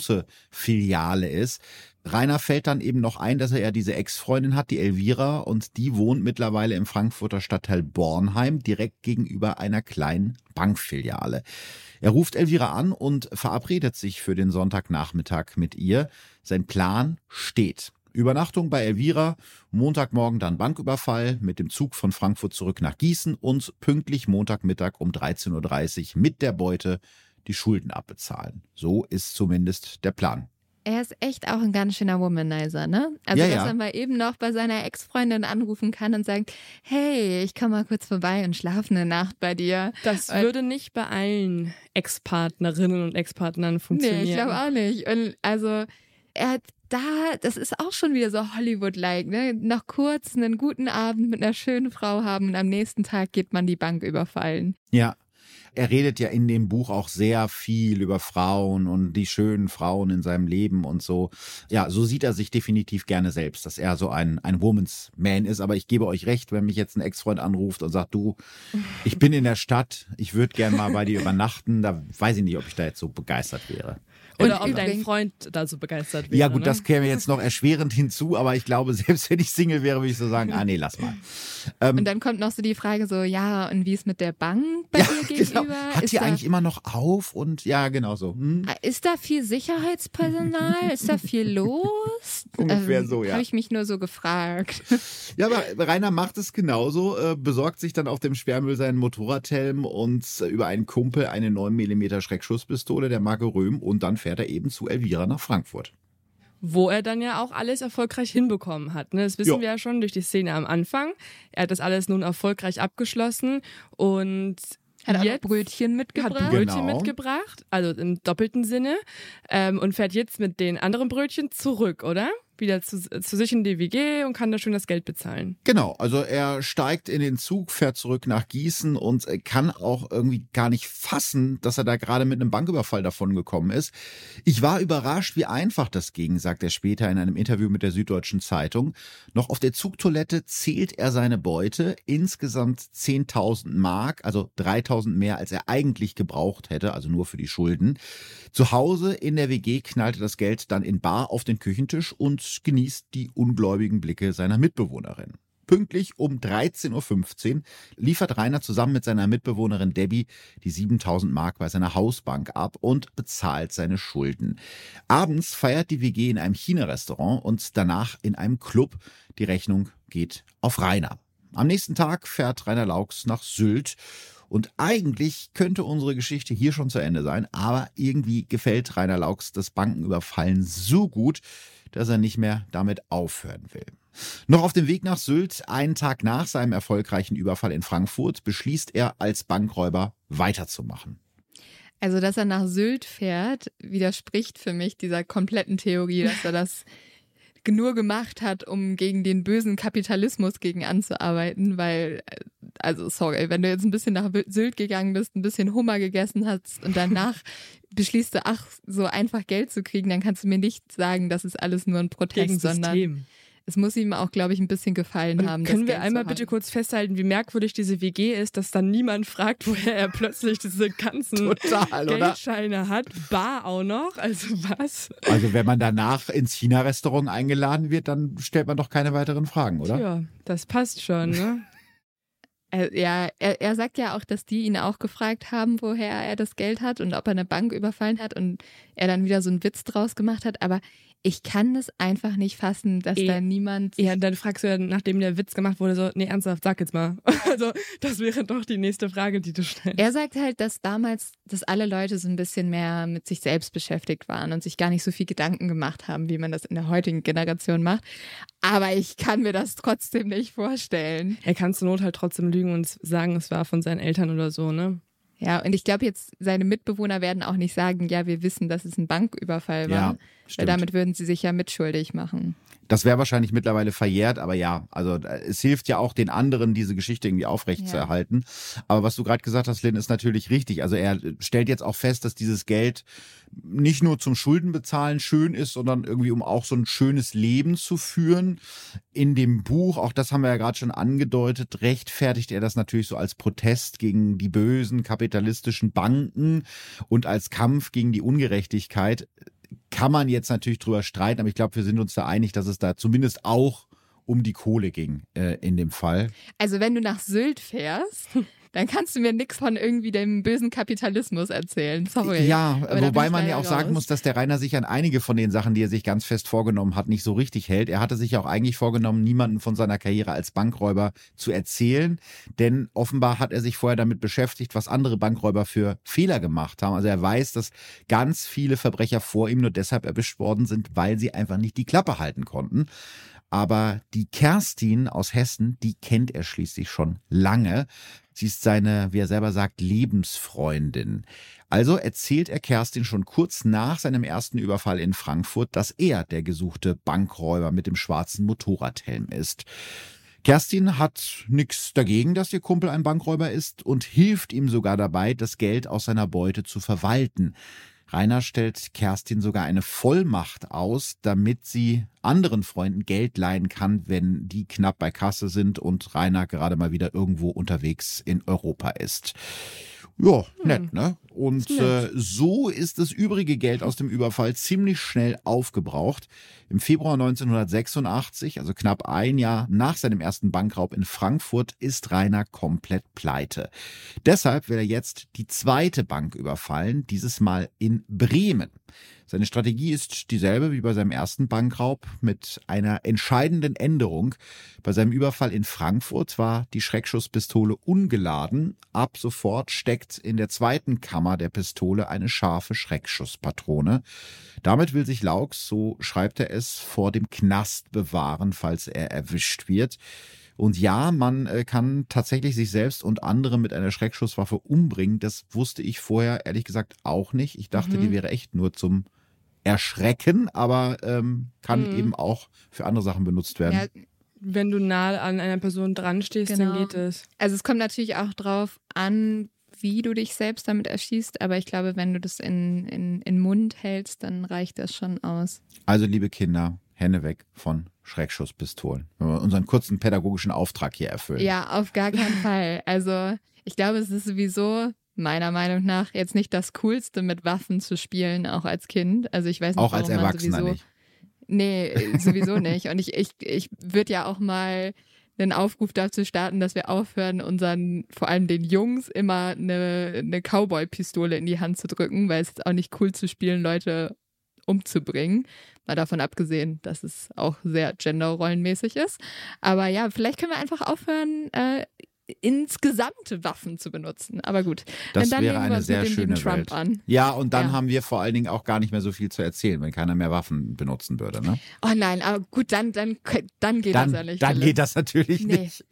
Filiale ist. Rainer fällt dann eben noch ein, dass er ja diese Ex-Freundin hat, die Elvira, und die wohnt mittlerweile im Frankfurter Stadtteil Bornheim, direkt gegenüber einer kleinen Bankfiliale. Er ruft Elvira an und verabredet sich für den Sonntagnachmittag mit ihr. Sein Plan steht. Übernachtung bei Elvira, Montagmorgen dann Banküberfall, mit dem Zug von Frankfurt zurück nach Gießen und pünktlich Montagmittag um 13.30 Uhr mit der Beute die Schulden abbezahlen. So ist zumindest der Plan. Er ist echt auch ein ganz schöner Womanizer, ne? Also, Ja, dass ja. er mal eben noch bei seiner Ex-Freundin anrufen kann und sagt, hey, ich komme mal kurz vorbei und schlafe eine Nacht bei dir. das Weil- würde nicht bei allen Ex-Partnerinnen und Ex-Partnern funktionieren. Nee, ich glaube auch nicht. Und also, er hat da, das ist auch schon wieder so Hollywood-like, ne? Noch kurz einen guten Abend mit einer schönen Frau haben und am nächsten Tag geht man die Bank überfallen. Ja. Er redet ja in dem Buch auch sehr viel über Frauen und die schönen Frauen in seinem Leben und so. Ja, so sieht er sich definitiv gerne selbst, dass er so ein, ein Woman's Man ist. Aber ich gebe euch recht, wenn mich jetzt ein Ex-Freund anruft und sagt, du, ich bin in der Stadt, ich würde gern mal bei dir übernachten, da weiß ich nicht, ob ich da jetzt so begeistert wäre. Oder Und ob dein Freund da so begeistert wäre. Ja gut, ne? das käme jetzt noch erschwerend hinzu, aber ich glaube, selbst wenn ich Single wäre, würde ich so sagen, ah nee, lass mal. Ähm, Und dann kommt noch so die Frage so, ja, und wie ist mit der Bank bei ja, dir gegenüber? genau. Hat ist die da, eigentlich immer noch auf? Und ja, genau so. Hm? Ist da viel Sicherheitspersonal? Ist da viel los? Ungefähr so, ja. Habe ich mich nur so gefragt. Ja, aber Rainer macht es genauso, äh, besorgt sich dann auf dem Sperrmüll seinen Motorradhelm und äh, über einen Kumpel eine 9 mm Schreckschusspistole der Marke Röhm und dann fährt er eben zu Elvira nach Frankfurt. Wo er dann ja auch alles erfolgreich hinbekommen hat. Ne? Das wissen Ja. wir ja schon durch die Szene am Anfang. Er hat das alles nun erfolgreich abgeschlossen und Hat auch Brötchen hat mitgebracht. Brötchen Genau. mitgebracht, also im doppelten Sinne, ähm, und fährt jetzt mit den anderen Brötchen zurück, oder? Wieder zu, zu sich in die WG und kann da schön das Geld bezahlen. Genau, also er steigt in den Zug, fährt zurück nach Gießen und kann auch irgendwie gar nicht fassen, dass er da gerade mit einem Banküberfall davon gekommen ist. Ich war überrascht, wie einfach das ging, sagt er später in einem Interview mit der Süddeutschen Zeitung. Noch auf der Zugtoilette zählt er seine Beute, insgesamt 10.000 Mark, also 3.000 mehr, als er eigentlich gebraucht hätte, also nur für die Schulden. Zu Hause in der WG knallte das Geld dann in Bar auf den Küchentisch und genießt die ungläubigen Blicke seiner Mitbewohnerin. Pünktlich um 13.15 Uhr liefert Rainer zusammen mit seiner Mitbewohnerin Debbie die 7000 Mark bei seiner Hausbank ab und bezahlt seine Schulden. Abends feiert die WG in einem China-Restaurant und danach in einem Club. Die Rechnung geht auf Rainer. Am nächsten Tag fährt Rainer Laux nach Sylt. Und eigentlich könnte unsere Geschichte hier schon zu Ende sein, aber irgendwie gefällt Rainer Laux das Bankenüberfallen so gut, dass er nicht mehr damit aufhören will. Noch auf dem Weg nach Sylt, einen Tag nach seinem erfolgreichen Überfall in Frankfurt, beschließt er als Bankräuber weiterzumachen. Also, dass er nach Sylt fährt, widerspricht für mich dieser kompletten Theorie, dass er das nur gemacht hat, um gegen den bösen Kapitalismus gegen anzuarbeiten, weil, äh, also sorry, wenn du jetzt ein bisschen nach Sylt gegangen bist, ein bisschen Hummer gegessen hast und danach beschließt du, ach, so einfach Geld zu kriegen, dann kannst du mir nicht sagen, das ist alles nur ein Protest, Gegen sondern System. Es muss ihm auch, glaube ich, ein bisschen gefallen Und haben. können wir Geld einmal bitte kurz festhalten, wie merkwürdig diese WG ist, dass dann niemand fragt, woher er plötzlich diese ganzen Total, oder? Geldscheine hat, bar auch noch, also was? Also wenn man danach ins China-Restaurant eingeladen wird, dann stellt man doch keine weiteren Fragen, oder? Ja, das passt schon, ne? Er, ja, er, er sagt ja auch, dass die ihn auch gefragt haben, woher er das Geld hat und ob er eine Bank überfallen hat und er dann wieder so einen Witz draus gemacht hat. Aber ich kann das einfach nicht fassen, dass Eh, da niemand. Ja, dann fragst du ja, nachdem der Witz gemacht wurde, so, nee, ernsthaft, sag jetzt mal. Also, das wäre doch die nächste Frage, die du stellst. Er sagt halt, dass damals, dass alle Leute so ein bisschen mehr mit sich selbst beschäftigt waren und sich gar nicht so viel Gedanken gemacht haben, wie man das in der heutigen Generation macht. Aber ich kann mir das trotzdem nicht vorstellen. Er kann zur Not halt trotzdem lügen und sagen, es war von seinen Eltern oder so, ne? Ja, und ich glaube jetzt, seine Mitbewohner werden auch nicht sagen, ja, wir wissen, dass es ein Banküberfall war. Ja, weil stimmt. damit würden sie sich ja mitschuldig machen. Das wäre wahrscheinlich mittlerweile verjährt, aber ja, also äh, es hilft ja auch den anderen, diese Geschichte irgendwie aufrechtzuerhalten. Aber was du gerade gesagt hast, Lynn, ist natürlich richtig. Also er stellt jetzt auch fest, dass dieses Geld nicht nur zum Schuldenbezahlen schön ist, sondern irgendwie um auch so ein schönes Leben zu führen. In dem Buch, auch das haben wir ja gerade schon angedeutet, rechtfertigt er das natürlich so als Protest gegen die bösen kapitalistischen Banken und als Kampf gegen die Ungerechtigkeit kann man jetzt natürlich drüber streiten, aber ich glaube, wir sind uns da einig, dass es da zumindest auch um die Kohle ging äh, in dem Fall. Also wenn du nach Sylt fährst, dann kannst du mir nichts von irgendwie dem bösen Kapitalismus erzählen. Sorry. Ja, Aber wobei man ja auch sagen raus. muss, dass der Rainer sich an einige von den Sachen, die er sich ganz fest vorgenommen hat, nicht so richtig hält. Er hatte sich auch eigentlich vorgenommen, niemanden von seiner Karriere als Bankräuber zu erzählen, denn offenbar hat er sich vorher damit beschäftigt, was andere Bankräuber für Fehler gemacht haben. Also er weiß, dass ganz viele Verbrecher vor ihm nur deshalb erwischt worden sind, weil sie einfach nicht die Klappe halten konnten. Aber die Kerstin aus Hessen, die kennt er schließlich schon lange. Sie ist seine, wie er selber sagt, Lebensfreundin. Also erzählt er Kerstin schon kurz nach seinem ersten Überfall in Frankfurt, dass er der gesuchte Bankräuber mit dem schwarzen Motorradhelm ist. Kerstin hat nichts dagegen, dass ihr Kumpel ein Bankräuber ist und hilft ihm sogar dabei, das Geld aus seiner Beute zu verwalten. Rainer stellt Kerstin sogar eine Vollmacht aus, damit sie anderen Freunden Geld leihen kann, wenn die knapp bei Kasse sind und Rainer gerade mal wieder irgendwo unterwegs in Europa ist. Ja, nett, ne? Und äh, so ist das übrige Geld aus dem Überfall ziemlich schnell aufgebraucht. Im Februar 1986, also knapp ein Jahr nach seinem ersten Bankraub in Frankfurt, ist Rainer komplett pleite. Deshalb will er jetzt die zweite Bank überfallen, dieses Mal in Bremen. Seine Strategie ist dieselbe wie bei seinem ersten Bankraub mit einer entscheidenden Änderung. Bei seinem Überfall in Frankfurt war die Schreckschusspistole ungeladen. Ab sofort steckt in der zweiten Kammer der Pistole eine scharfe Schreckschusspatrone. Damit will sich Laux, so schreibt er es, vor dem Knast bewahren, falls er erwischt wird. Und ja, man äh, kann tatsächlich sich selbst und andere mit einer Schreckschusswaffe umbringen. Das wusste ich vorher ehrlich gesagt auch nicht. Ich dachte, Mhm. die wäre echt nur zum Erschrecken, aber ähm, kann Mhm. eben auch für andere Sachen benutzt werden. Ja, Wenn du nah an einer Person dran stehst, Genau. dann geht es. also es kommt natürlich auch drauf an, wie du dich selbst damit erschießt, aber ich glaube, wenn du das in, in, in Mund hältst, dann reicht das schon aus. Also, liebe Kinder, Hände weg von Schreckschusspistolen. Wenn wir unseren kurzen pädagogischen Auftrag hier erfüllen. Ja, auf gar keinen Fall. Also ich glaube, es ist sowieso meiner Meinung nach jetzt nicht das Coolste, mit Waffen zu spielen, auch als Kind. Also ich weiß nicht, auch als Erwachsener sowieso, nicht. Nee, sowieso nicht. Und ich, ich, ich würde ja auch mal einen Aufruf dazu starten, dass wir aufhören, unseren, vor allem den Jungs, immer eine, eine Cowboy-Pistole in die Hand zu drücken, weil es ist auch nicht cool zu spielen, Leute umzubringen. Mal davon abgesehen, dass es auch sehr genderrollenmäßig ist. Aber ja, vielleicht können wir einfach aufhören, äh, insgesamt Waffen zu benutzen. Aber gut, Das wäre eine sehr schöne Trump Welt. an. Ja, und dann Ja. haben wir vor allen Dingen auch gar nicht mehr so viel zu erzählen, wenn keiner mehr Waffen benutzen würde. Ne? Oh nein, aber gut, dann, dann, dann geht Dann, das ja nicht. dann Philipp. geht das natürlich Nee. nicht.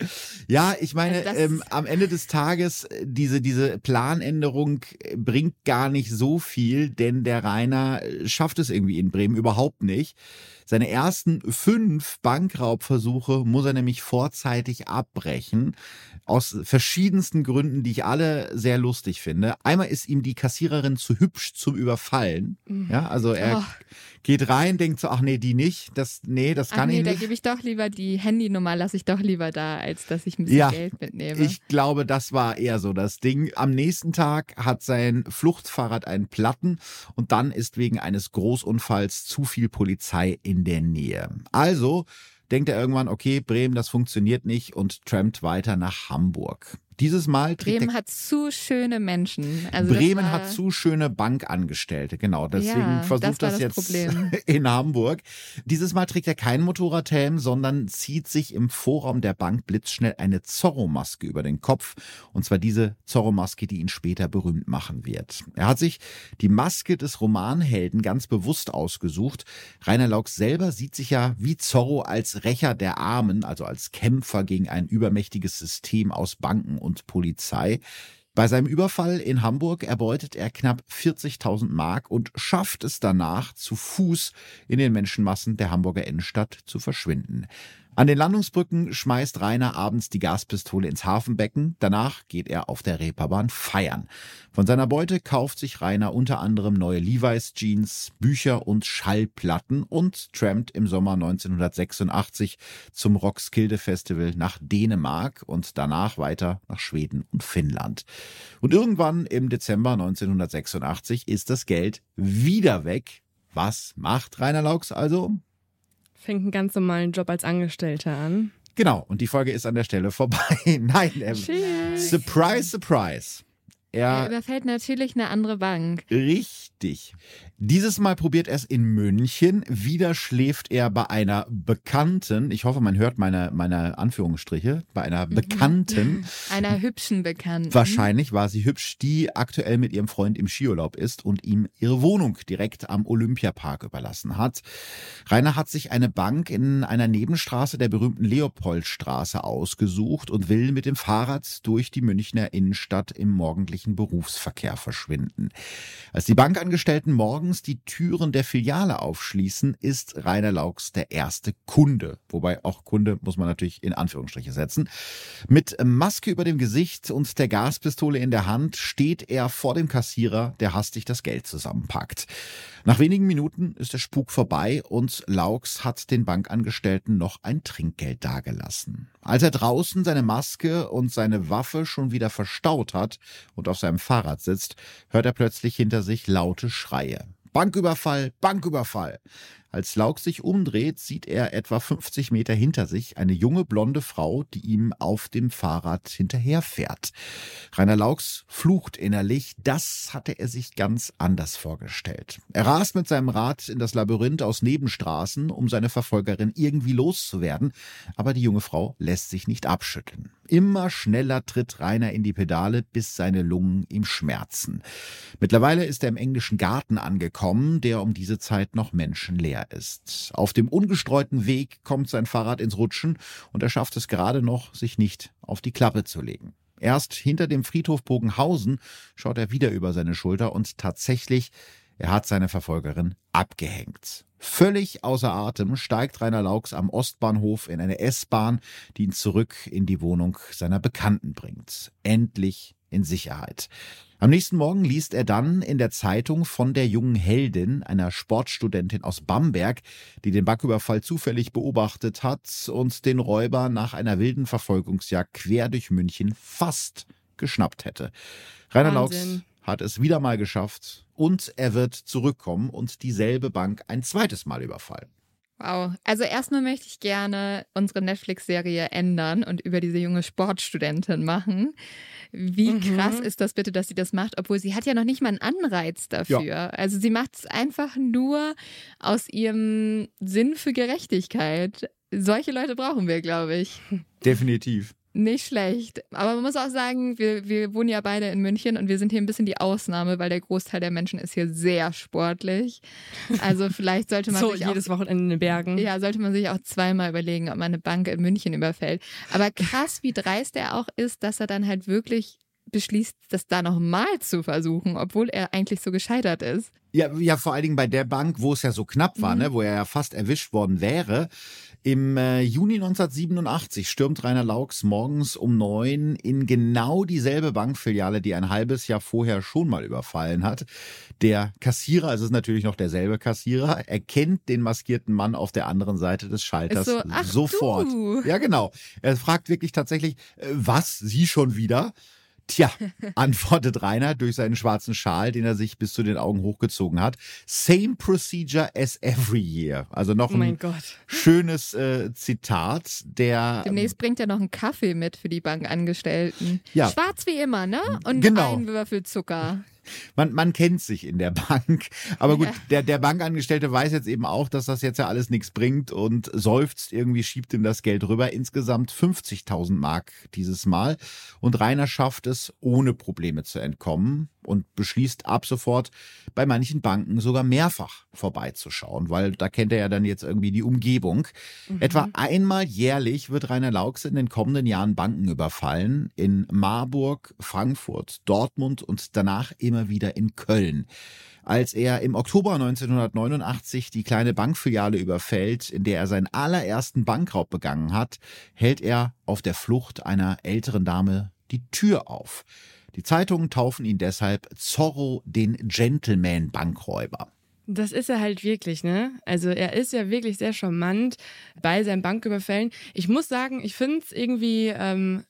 Ja, ich meine, Also ähm, am Ende des Tages, äh, diese, diese Planänderung äh, bringt gar nicht so viel, denn der Rainer äh, schafft es irgendwie in Bremen überhaupt nicht. Seine ersten fünf Bankraubversuche muss er nämlich vorzeitig abbrechen. Aus verschiedensten Gründen, die ich alle sehr lustig finde. Einmal ist ihm die Kassiererin zu hübsch zum Überfallen. Ja, also er Oh. geht rein, denkt so, ach nee, die nicht. Das, nee, das Ach kann nee, ich da nicht. gebe ich doch lieber die Handynummer, lasse ich doch lieber da, als dass ich ein bisschen Ja, Geld mitnehme. Ich glaube, das war eher so das Ding. Am nächsten Tag hat sein Fluchtfahrrad einen Platten und dann ist wegen eines Großunfalls zu viel Polizei in der Nähe. Also denkt er irgendwann, okay, Bremen, das funktioniert nicht und trampt weiter nach Hamburg. Dieses Mal Bremen hat zu schöne Menschen. Also Bremen hat zu schöne Bankangestellte, genau. Deswegen ja, versucht das, das jetzt Problem. in Hamburg. Dieses Mal trägt er keinen Motorradhelm, sondern zieht sich im Vorraum der Bank blitzschnell eine Zorro-Maske über den Kopf. Und zwar diese Zorro-Maske, die ihn später berühmt machen wird. Er hat sich die Maske des Romanhelden ganz bewusst ausgesucht. Rainer Laux selber sieht sich ja wie Zorro als Rächer der Armen, also als Kämpfer gegen ein übermächtiges System aus Banken und und Polizei. Bei seinem Überfall in Hamburg erbeutet er knapp 40.000 Mark und schafft es danach, zu Fuß in den Menschenmassen der Hamburger Innenstadt zu verschwinden. An den Landungsbrücken schmeißt Rainer abends die Gaspistole ins Hafenbecken. Danach geht er auf der Reeperbahn feiern. Von seiner Beute kauft sich Rainer unter anderem neue Levi's Jeans, Bücher und Schallplatten und trampt im Sommer 1986 zum Rockskilde Festival nach Dänemark und danach weiter nach Schweden und Finnland. Und irgendwann im Dezember 1986 ist das Geld wieder weg. Was macht Rainer Laux also? Fängt einen ganz normalen Job als Angestellter an. Genau, und die Folge ist an der Stelle vorbei. Nein, ähm, surprise, surprise. Er, er überfällt natürlich eine andere Bank. Richtig. Dieses Mal probiert er es in München. Wieder schläft er bei einer Bekannten. Ich hoffe, man hört meine, meine Anführungsstriche. Bei einer mhm. Bekannten. einer hübschen Bekannten. Wahrscheinlich war sie hübsch, die aktuell mit ihrem Freund im Skiurlaub ist und ihm ihre Wohnung direkt am Olympiapark überlassen hat. Rainer hat sich eine Bank in einer Nebenstraße der berühmten Leopoldstraße ausgesucht und will mit dem Fahrrad durch die Münchner Innenstadt im morgendlichen Berufsverkehr verschwinden. Als die Bankangestellten morgens die Türen der Filiale aufschließen, ist Rainer Laux der erste Kunde. Wobei auch Kunde muss man natürlich in Anführungsstriche setzen. Mit Maske über dem Gesicht und der Gaspistole in der Hand steht er vor dem Kassierer, der hastig das Geld zusammenpackt. Nach wenigen Minuten ist der Spuk vorbei und Laux hat den Bankangestellten noch ein Trinkgeld dagelassen. Als er draußen seine Maske und seine Waffe schon wieder verstaut hat und auf seinem Fahrrad sitzt, hört er plötzlich hinter sich laute Schreie. Banküberfall, Banküberfall. Als Lauk sich umdreht, sieht er etwa 50 Meter hinter sich eine junge blonde Frau, die ihm auf dem Fahrrad hinterherfährt. Rainer Laux flucht innerlich, das hatte er sich ganz anders vorgestellt. Er rast mit seinem Rad in das Labyrinth aus Nebenstraßen, um seine Verfolgerin irgendwie loszuwerden, aber die junge Frau lässt sich nicht abschütteln. Immer schneller tritt Rainer in die Pedale, bis seine Lungen ihm schmerzen. Mittlerweile ist er im englischen Garten angekommen, der um diese Zeit noch menschenleer ist. Auf dem ungestreuten Weg kommt sein Fahrrad ins Rutschen und er schafft es gerade noch, sich nicht auf die Klappe zu legen. Erst hinter dem Friedhof Bogenhausen schaut er wieder über seine Schulter und tatsächlich, er hat seine Verfolgerin abgehängt. Völlig außer Atem steigt Rainer Laux am Ostbahnhof in eine S-Bahn, die ihn zurück in die Wohnung seiner Bekannten bringt. Endlich in Sicherheit. Am nächsten Morgen liest er dann in der Zeitung von der jungen Heldin, einer Sportstudentin aus Bamberg, die den Backüberfall zufällig beobachtet hat und den Räuber nach einer wilden Verfolgungsjagd quer durch München fast geschnappt hätte. Rainer Laux hat es wieder mal geschafft und er wird zurückkommen und dieselbe Bank ein zweites Mal überfallen. Wow. Also erstmal möchte ich gerne unsere Netflix-Serie ändern und über diese junge Sportstudentin machen. Wie mhm. krass ist das bitte, dass sie das macht, obwohl sie hat ja noch nicht mal einen Anreiz dafür. Ja. Also sie macht es einfach nur aus ihrem Sinn für Gerechtigkeit. Solche Leute brauchen wir, glaube ich. Definitiv. Nicht schlecht. Aber man muss auch sagen, wir, wir wohnen ja beide in München und wir sind hier ein bisschen die Ausnahme, weil der Großteil der Menschen ist hier sehr sportlich. Also vielleicht sollte man so, sich jedes auch, Wochenende in den Bergen. Ja, sollte man sich auch zweimal überlegen, ob man eine Bank in München überfällt. Aber krass, wie dreist er auch ist, dass er dann halt wirklich beschließt, das da nochmal zu versuchen, obwohl er eigentlich so gescheitert ist. Ja, ja, vor allen Dingen bei der Bank, wo es ja so knapp war, mhm. ne, wo er ja fast erwischt worden wäre. Im äh, Juni 1987 stürmt Rainer Laux morgens um neun in genau dieselbe Bankfiliale, die ein halbes Jahr vorher schon mal überfallen hat. Der Kassierer, also es ist natürlich noch derselbe Kassierer, erkennt den maskierten Mann auf der anderen Seite des Schalters so, sofort. Du. Ja, genau. Er fragt wirklich tatsächlich, äh, was, Sie schon wieder? Tja, antwortet Rainer durch seinen schwarzen Schal, den er sich bis zu den Augen hochgezogen hat. Same procedure as every year. Also noch Oh ein Gott. schönes äh, Zitat, der Demnächst bringt er noch einen Kaffee mit für die Bankangestellten. Ja. Schwarz wie immer, ne? Und Genau. ein Würfel Zucker. Man, man kennt sich in der Bank. Aber gut, der, der Bankangestellte weiß jetzt eben auch, dass das jetzt ja alles nichts bringt und seufzt irgendwie, schiebt ihm das Geld rüber. Insgesamt 50.000 Mark dieses Mal. Und Rainer schafft es, ohne Probleme zu entkommen und beschließt ab sofort, bei manchen Banken sogar mehrfach vorbeizuschauen, weil da kennt er ja dann jetzt irgendwie die Umgebung. Etwa einmal jährlich wird Rainer Laux in den kommenden Jahren Banken überfallen. In Marburg, Frankfurt, Dortmund und danach immer wieder in Köln. Als er im Oktober 1989 die kleine Bankfiliale überfällt, in der er seinen allerersten Bankraub begangen hat, hält er auf der Flucht einer älteren Dame die Tür auf. Die Zeitungen taufen ihn deshalb Zorro den Gentleman-Bankräuber. Das ist er halt wirklich, ne? Also er ist ja wirklich sehr charmant bei seinen Banküberfällen. Ich muss sagen, ich finde es irgendwie ähm,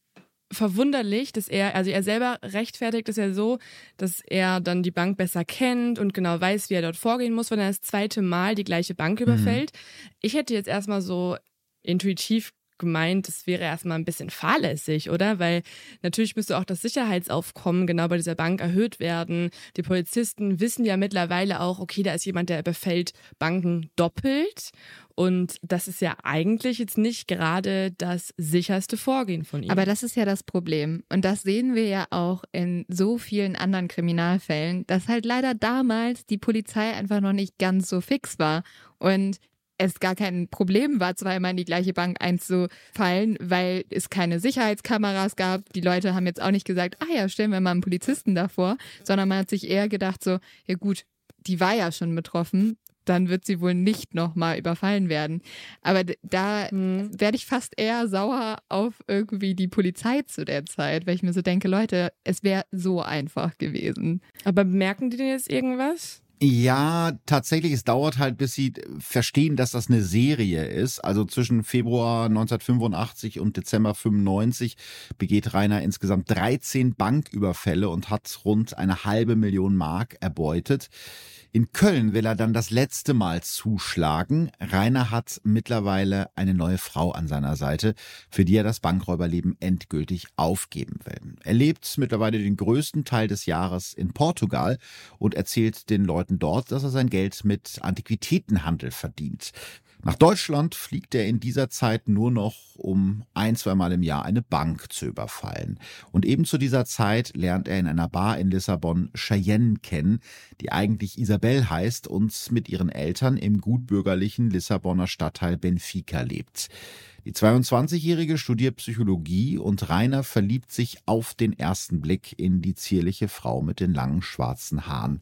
verwunderlich, dass er, also er selber rechtfertigt es ja so, dass er dann die Bank besser kennt und genau weiß, wie er dort vorgehen muss, wenn er das zweite Mal die gleiche Bank überfällt. Ich hätte jetzt erstmal so intuitiv gemeint, das wäre erstmal ein bisschen fahrlässig, oder? Weil natürlich müsste auch das Sicherheitsaufkommen genau bei dieser Bank erhöht werden. Die Polizisten wissen ja mittlerweile auch, okay, da ist jemand, der überfällt Banken doppelt. Und das ist ja eigentlich jetzt nicht gerade das sicherste Vorgehen von ihm. Aber das ist ja das Problem. Und das sehen wir ja auch in so vielen anderen Kriminalfällen, dass halt leider damals die Polizei einfach noch nicht ganz so fix war. Und es gar kein Problem war, zweimal in die gleiche Bank einzufallen, weil es keine Sicherheitskameras gab. Die Leute haben jetzt auch nicht gesagt, ah ja, stellen wir mal einen Polizisten davor, sondern man hat sich eher gedacht so, ja gut, die war ja schon betroffen, dann wird sie wohl nicht nochmal überfallen werden. Aber da Hm. werde ich fast eher sauer auf irgendwie die Polizei zu der Zeit, weil ich mir so denke, Leute, es wäre so einfach gewesen. Aber merken die denn jetzt irgendwas? Ja, tatsächlich, es dauert halt, bis sie verstehen, dass das eine Serie ist. Also zwischen Februar 1985 und Dezember 95 begeht Rainer insgesamt 13 Banküberfälle und hat rund eine halbe Million Mark erbeutet. In Köln will er dann das letzte Mal zuschlagen. Rainer hat mittlerweile eine neue Frau an seiner Seite, für die er das Bankräuberleben endgültig aufgeben will. Er lebt mittlerweile den größten Teil des Jahres in Portugal und erzählt den Leuten dort, dass er sein Geld mit Antiquitätenhandel verdient. Nach Deutschland fliegt er in dieser Zeit nur noch, um ein, zweimal im Jahr eine Bank zu überfallen. Und eben zu dieser Zeit lernt er in einer Bar in Lissabon Cheyenne kennen, die eigentlich Isabel heißt und mit ihren Eltern im gutbürgerlichen Lissabonner Stadtteil Benfica lebt. Die 22-Jährige studiert Psychologie und Rainer verliebt sich auf den ersten Blick in die zierliche Frau mit den langen schwarzen Haaren.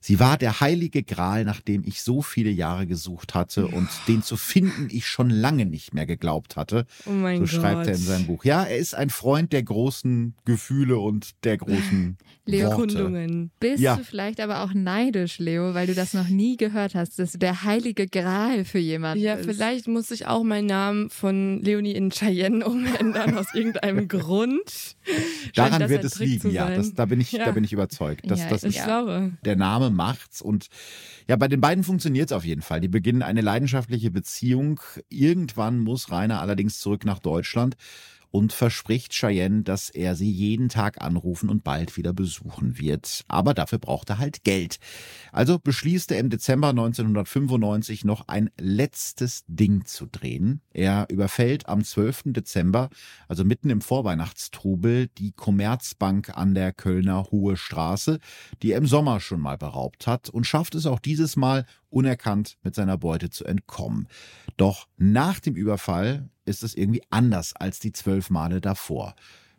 Sie war der heilige Gral, nach dem ich so viele Jahre gesucht hatte und den zu finden ich schon lange nicht mehr geglaubt hatte. Oh mein so Gott. schreibt er in seinem Buch. Ja, er ist ein Freund der großen Gefühle und der großen Leo Worte. Bist Ja. du vielleicht aber auch neidisch, Leo, weil du das noch nie gehört hast, dass du der heilige Gral für jemanden Ja, ist. vielleicht muss ich auch meinen Namen von Leonie in Cheyenne umändern aus irgendeinem Grund. Daran wird es liegen, ja. Das, da bin ich, Ja. da bin ich überzeugt. Das, Ja, das ich ist glaube. der Name macht's und ja, bei den beiden funktioniert's auf jeden Fall. Die beginnen eine leidenschaftliche Beziehung. Irgendwann muss Rainer allerdings zurück nach Deutschland und verspricht Cheyenne, dass er sie jeden Tag anrufen und bald wieder besuchen wird. Aber dafür braucht er halt Geld. Also beschließt er im Dezember 1995 noch ein letztes Ding zu drehen. Er überfällt am 12. Dezember, also mitten im Vorweihnachtstrubel, die Commerzbank an der Kölner Hohe Straße, die er im Sommer schon mal beraubt hat und schafft es auch dieses Mal unerkannt mit seiner Beute zu entkommen. Doch nach dem Überfall ist es irgendwie anders als die zwölf Male davor.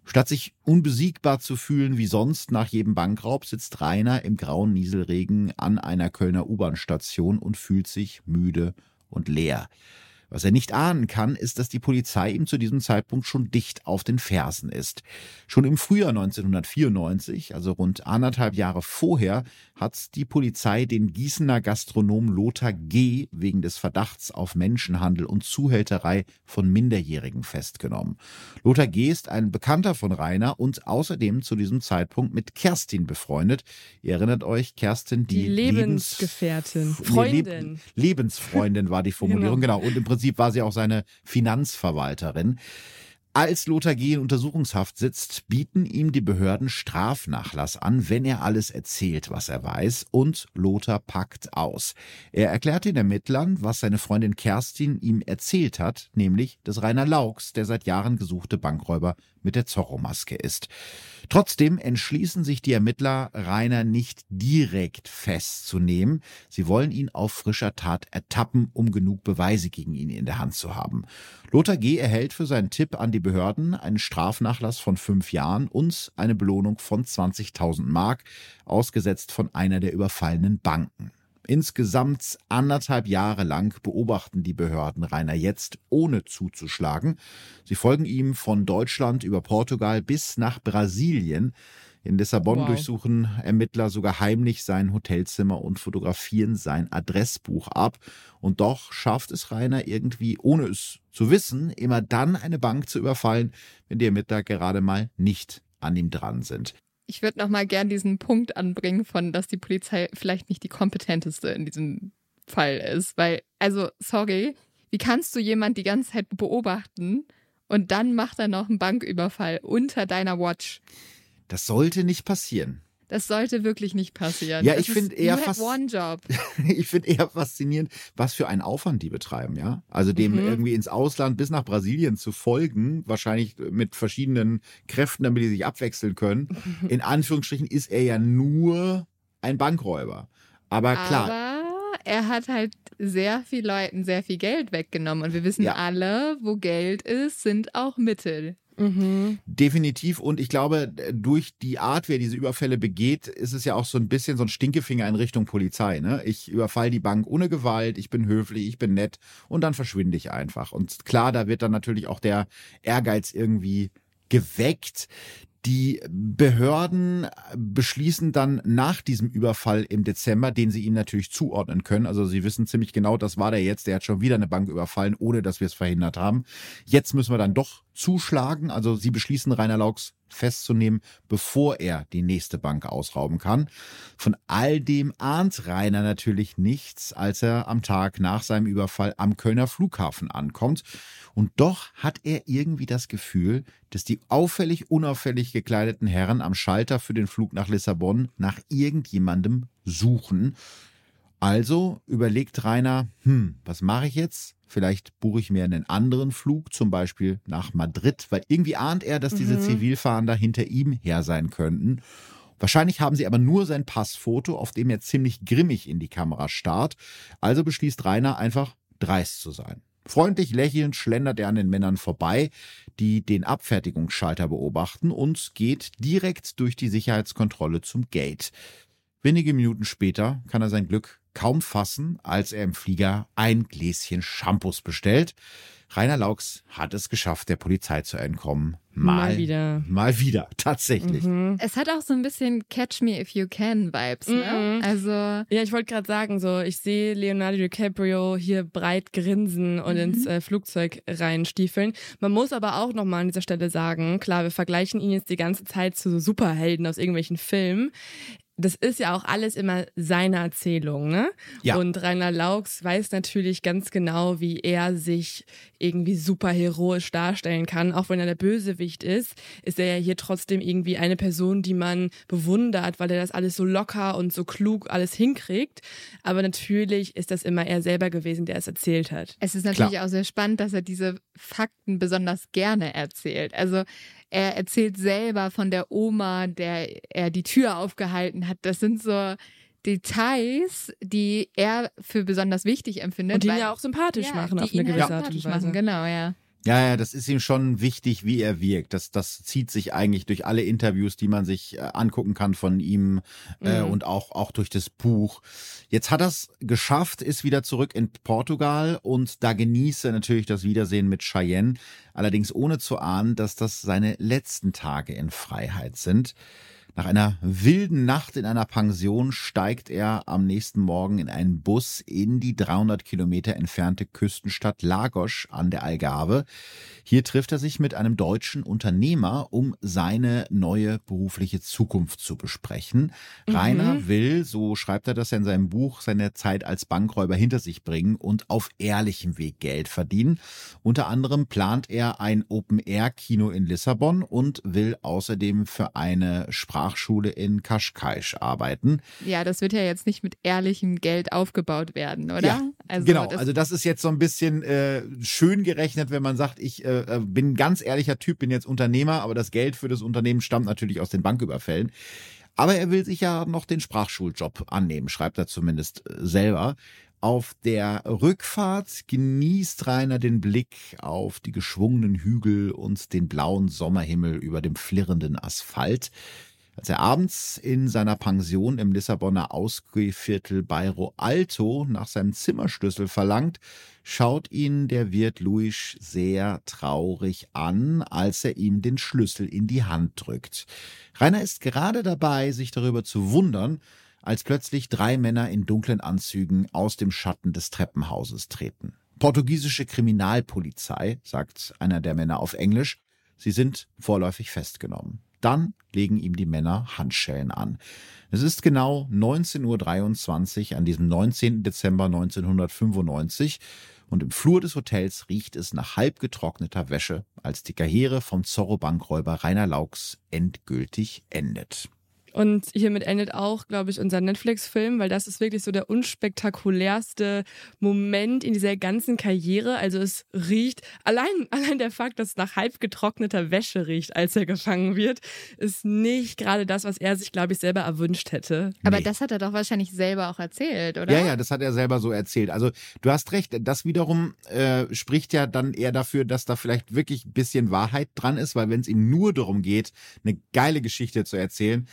Statt sich unbesiegbar zu fühlen wie sonst nach jedem Bankraub, sitzt Rainer im grauen Nieselregen an einer Kölner U-Bahn-Station und fühlt sich müde und leer. Was er nicht ahnen kann, ist, dass die Polizei ihm zu diesem Zeitpunkt schon dicht auf den Fersen ist. Schon im Frühjahr 1994, also rund anderthalb Jahre vorher, hat die Polizei den Gießener Gastronom Lothar G. wegen des Verdachts auf Menschenhandel und Zuhälterei von Minderjährigen festgenommen. Lothar G. ist ein Bekannter von Rainer und außerdem zu diesem Zeitpunkt mit Kerstin befreundet. Ihr erinnert euch, Kerstin, die, Die Lebensgefährtin, Lebens Freundin. Leb Lebensfreundin war die Formulierung, genau. Und im Prinzip war sie auch seine Finanzverwalterin. Als Lothar G. in Untersuchungshaft sitzt, bieten ihm die Behörden Strafnachlass an, wenn er alles erzählt, was er weiß, und Lothar packt aus. Er erklärt den Ermittlern, was seine Freundin Kerstin ihm erzählt hat, nämlich, dass Rainer Laux der seit Jahren gesuchte Bankräuber mit der Zorro-Maske ist. Trotzdem entschließen sich die Ermittler, Rainer nicht direkt festzunehmen. Sie wollen ihn auf frischer Tat ertappen, um genug Beweise gegen ihn in der Hand zu haben. Lothar G. erhält für seinen Tipp an die Behörden einen Strafnachlass von fünf Jahren und eine Belohnung von 20.000 Mark, ausgesetzt von einer der überfallenen Banken. Insgesamt anderthalb Jahre lang beobachten die Behörden Rainer jetzt, ohne zuzuschlagen. Sie folgen ihm von Deutschland über Portugal bis nach Brasilien. In Lissabon Wow. durchsuchen Ermittler sogar heimlich sein Hotelzimmer und fotografieren sein Adressbuch ab. Und doch schafft es Rainer irgendwie, ohne es zu wissen, immer dann eine Bank zu überfallen, wenn die Ermittler gerade mal nicht an ihm dran sind. Ich würde noch mal gern diesen Punkt anbringen, von dass die Polizei vielleicht nicht die kompetenteste in diesem Fall ist. Weil, also, sorry, wie kannst du jemand die ganze Zeit beobachten und dann macht er noch einen Banküberfall unter deiner Watch? Das sollte nicht passieren. Das sollte wirklich nicht passieren. Ja, ich ist- find eher fast- ich finde eher faszinierend, was für einen Aufwand die betreiben, ja. Also dem Mhm. irgendwie ins Ausland bis nach Brasilien zu folgen, wahrscheinlich mit verschiedenen Kräften, damit die sich abwechseln können. In Anführungsstrichen ist er ja nur ein Bankräuber. Aber klar, Aber er hat halt sehr viel Leuten sehr viel Geld weggenommen. Und wir wissen Ja. alle, wo Geld ist, sind auch Mittel. Mhm. definitiv. Und ich glaube, durch die Art, wie er diese Überfälle begeht, ist es ja auch so ein bisschen so ein Stinkefinger in Richtung Polizei. Ne? Ich überfall die Bank ohne Gewalt, ich bin höflich, ich bin nett und dann verschwinde ich einfach. Und klar, da wird dann natürlich auch der Ehrgeiz irgendwie geweckt. Die Behörden beschließen dann nach diesem Überfall im Dezember, den sie ihm natürlich zuordnen können. Also sie wissen ziemlich genau, das war der jetzt, der hat schon wieder eine Bank überfallen, ohne dass wir es verhindert haben. Jetzt müssen wir dann doch zuschlagen. Also sie beschließen, Rainer Laux festzunehmen, bevor er die nächste Bank ausrauben kann. Von all dem ahnt Rainer natürlich nichts, als er am Tag nach seinem Überfall am Kölner Flughafen ankommt. Und doch hat er irgendwie das Gefühl, dass die auffällig unauffällig gekleideten Herren am Schalter für den Flug nach Lissabon nach irgendjemandem suchen. Also überlegt Rainer, hm, was mache ich jetzt? Vielleicht buche ich mir einen anderen Flug, zum Beispiel nach Madrid, weil irgendwie ahnt er, dass diese Mhm. Zivilfahnder hinter ihm her sein könnten. Wahrscheinlich haben sie aber nur sein Passfoto, auf dem er ziemlich grimmig in die Kamera starrt. Also beschließt Rainer einfach dreist zu sein. Freundlich lächelnd schlendert er an den Männern vorbei, die den Abfertigungsschalter beobachten und geht direkt durch die Sicherheitskontrolle zum Gate. Wenige Minuten später kann er sein Glück kaum fassen, als er im Flieger ein Gläschen Shampoos bestellt. Rainer Laux hat es geschafft, der Polizei zu entkommen. Mal wieder. Mal wieder, tatsächlich. Mhm. Es hat auch so ein bisschen Catch Me If You Can Vibes, ne? Mhm. Also, Ja, ich wollte gerade sagen, so ich sehe Leonardo DiCaprio hier breit grinsen und Mhm. ins äh, Flugzeug reinstiefeln. Man muss aber auch nochmal an dieser Stelle sagen, klar, wir vergleichen ihn jetzt die ganze Zeit zu so Superhelden aus irgendwelchen Filmen. Das ist ja auch alles immer seine Erzählung, ne? Ja. Und Rainer Laux weiß natürlich ganz genau, wie er sich irgendwie super heroisch darstellen kann. Auch wenn er der Bösewicht ist, ist er ja hier trotzdem irgendwie eine Person, die man bewundert, weil er das alles so locker und so klug alles hinkriegt. Aber natürlich ist das immer er selber gewesen, der es erzählt hat. es ist natürlich auch sehr spannend, dass er diese Fakten besonders gerne erzählt. Also, er erzählt selber von der Oma, der er die Tür aufgehalten hat. Das sind so Details, die er für besonders wichtig empfindet. Und die ihn ja auch sympathisch Ja, machen auf eine halt gewisse Art und Weise. Machen, genau, ja. Ja, ja, das ist ihm schon wichtig, wie er wirkt. Das, das zieht sich eigentlich durch alle Interviews, die man sich äh, angucken kann von ihm äh, Mhm. und auch, auch durch das Buch. Jetzt hat er es geschafft, ist wieder zurück in Portugal und da genießt er natürlich das Wiedersehen mit Cheyenne, allerdings ohne zu ahnen, dass das seine letzten Tage in Freiheit sind. Nach einer wilden Nacht in einer Pension steigt er am nächsten Morgen in einen Bus in die 300 Kilometer entfernte Küstenstadt Lagos an der Algarve. Hier trifft er sich mit einem deutschen Unternehmer, um seine neue berufliche Zukunft zu besprechen. Rainer will, so schreibt er das ja in seinem Buch, seine Zeit als Bankräuber hinter sich bringen und auf ehrlichem Weg Geld verdienen. Unter anderem plant er ein Open-Air-Kino in Lissabon und will außerdem für eine Sprachschule in Kaschkaisch arbeiten. Ja, das wird ja jetzt nicht mit ehrlichem Geld aufgebaut werden, oder? Ja, also genau, das, also das ist jetzt so ein bisschen äh, schön gerechnet, wenn man sagt, ich äh, äh, bin ein ganz ehrlicher Typ, bin jetzt Unternehmer, aber das Geld für das Unternehmen stammt natürlich aus den Banküberfällen. Aber er will sich ja noch den Sprachschuljob annehmen, schreibt er zumindest äh, selber. Auf der Rückfahrt genießt Rainer den Blick auf die geschwungenen Hügel und den blauen Sommerhimmel über dem flirrenden Asphalt. Als er abends in seiner Pension im Lissabonner Ausgehviertel Bairro Alto nach seinem Zimmerschlüssel verlangt, schaut ihn der Wirt Luis sehr traurig an, als er ihm den Schlüssel in die Hand drückt. Rainer ist gerade dabei, sich darüber zu wundern, als plötzlich drei Männer in dunklen Anzügen aus dem Schatten des Treppenhauses treten. Portugiesische Kriminalpolizei, sagt einer der Männer auf Englisch, sie sind vorläufig festgenommen. Dann legen ihm die Männer Handschellen an. Es ist genau 19.23 Uhr an diesem 19. Dezember 1995 und im Flur des Hotels riecht es nach halb getrockneter Wäsche, als die Karriere vom Zorro-Bankräuber Rainer Laux endgültig endet. Und hiermit endet auch, glaube ich, unser Netflix-Film, weil das ist wirklich so der unspektakulärste Moment in dieser ganzen Karriere. Also es riecht, allein, allein der Fakt, dass es nach halb getrockneter Wäsche riecht, als er gefangen wird, ist nicht gerade das, was er sich, glaube ich, selber erwünscht hätte. aber Nee. das hat er doch wahrscheinlich selber auch erzählt, oder? Ja, ja, das hat er selber so erzählt. Also du hast recht, das wiederum äh, spricht ja dann eher dafür, dass da vielleicht wirklich ein bisschen Wahrheit dran ist, weil wenn es ihm nur darum geht, eine geile Geschichte zu erzählen,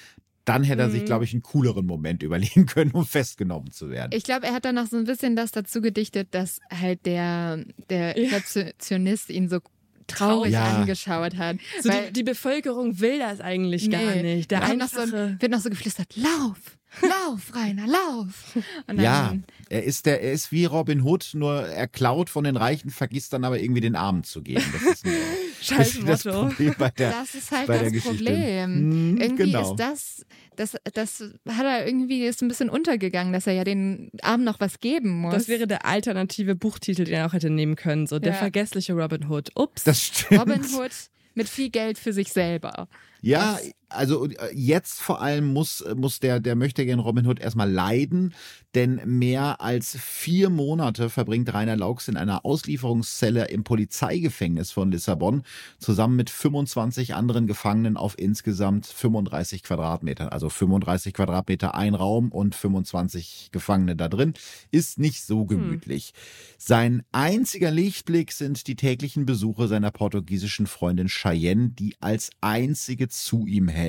dann hätte er sich, Mhm. glaube ich, einen cooleren Moment überlegen können, um festgenommen zu werden. Ich glaube, er hat dann noch so ein bisschen das dazu gedichtet, dass halt der, der Ja. Rezeptionist ihn so traurig Ja. angeschaut hat. So weil, die, die Bevölkerung will das eigentlich gar Nee. nicht. Der Da noch so, wird noch so geflüstert, lauf, lauf, Rainer, lauf. Ja, er ist der, er ist wie Robin Hood, nur er klaut von den Reichen, vergisst dann aber irgendwie den Armen zu geben. Das ist ein, Scheiß das, das Motto. Problem bei der, Das ist halt bei der das Geschichte. Problem. Hm, irgendwie genau. ist das, das, das hat er irgendwie ist ein bisschen untergegangen, dass er ja den Armen noch was geben muss. Das wäre der alternative Buchtitel, den er auch hätte nehmen können. So der Ja. vergessliche Robin Hood. Ups. Das stimmt. Robin Hood mit viel Geld für sich selber. Ja, Das- also äh, jetzt vor allem muss, muss der, der möchte gern Robin Hood erstmal leiden, denn mehr als vier Monate verbringt Rainer Laux in einer Auslieferungszelle im Polizeigefängnis von Lissabon zusammen mit 25 anderen Gefangenen auf insgesamt 35 Quadratmetern. Also 35 Quadratmeter ein Raum und 25 Gefangene da drin. Ist nicht so gemütlich. Sein einziger Lichtblick sind die täglichen Besuche seiner portugiesischen Freundin Cheyenne, die als einzige zu ihm hält.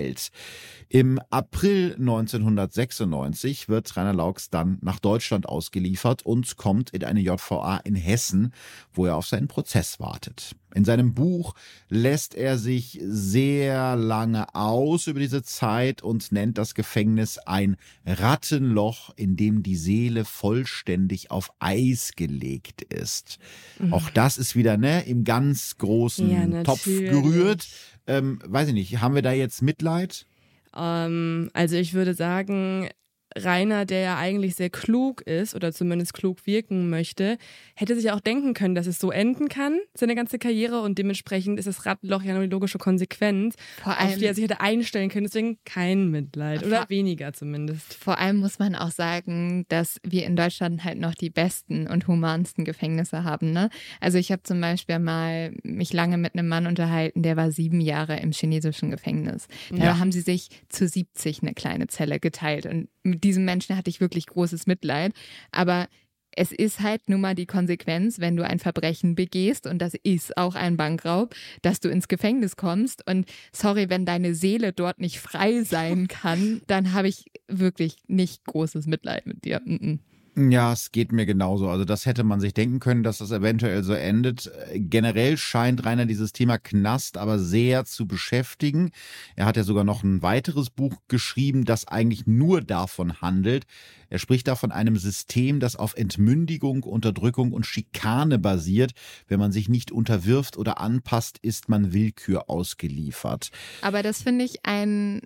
Im April 1996 wird Rainer Laux dann nach Deutschland ausgeliefert und kommt in eine JVA in Hessen, wo er auf seinen Prozess wartet. In seinem Buch lässt er sich sehr lange aus über diese Zeit und nennt das Gefängnis ein Rattenloch, in dem die Seele vollständig auf Eis gelegt ist. Auch das ist wieder ne, im ganz großen Ja, Topf gerührt. Ähm, weiß ich nicht, haben wir da jetzt Mitleid? Ähm, also ich würde sagen, Rainer, der ja eigentlich sehr klug ist oder zumindest klug wirken möchte, hätte sich auch denken können, dass es so enden kann, seine ganze Karriere und dementsprechend ist das Rattenloch ja nur die logische Konsequenz, Vor auf allem, die er sich hätte einstellen können. Deswegen kein Mitleid oder Vor- weniger zumindest. vor allem muss man auch sagen, dass wir in Deutschland halt noch die besten und humansten Gefängnisse haben. Ne? Also ich habe zum Beispiel mal mich lange mit einem Mann unterhalten, der war sieben Jahre im chinesischen Gefängnis. Da Ja. haben sie sich zu 70 eine kleine Zelle geteilt und mit diesem Menschen hatte ich wirklich großes Mitleid. Aber es ist halt nun mal die Konsequenz, wenn du ein Verbrechen begehst, und das ist auch ein Bankraub, dass du ins Gefängnis kommst. Und sorry, wenn deine Seele dort nicht frei sein kann, dann habe ich wirklich nicht großes Mitleid mit dir. Mm -mm. Ja, es geht mir genauso. Also das hätte man sich denken können, dass das eventuell so endet. Generell scheint Rainer dieses Thema Knast aber sehr zu beschäftigen. Er hat ja sogar noch ein weiteres Buch geschrieben, das eigentlich nur davon handelt. Er spricht da von einem System, das auf Entmündigung, Unterdrückung und Schikane basiert. Wenn man sich nicht unterwirft oder anpasst, ist man Willkür ausgeliefert. Aber das finde ich ein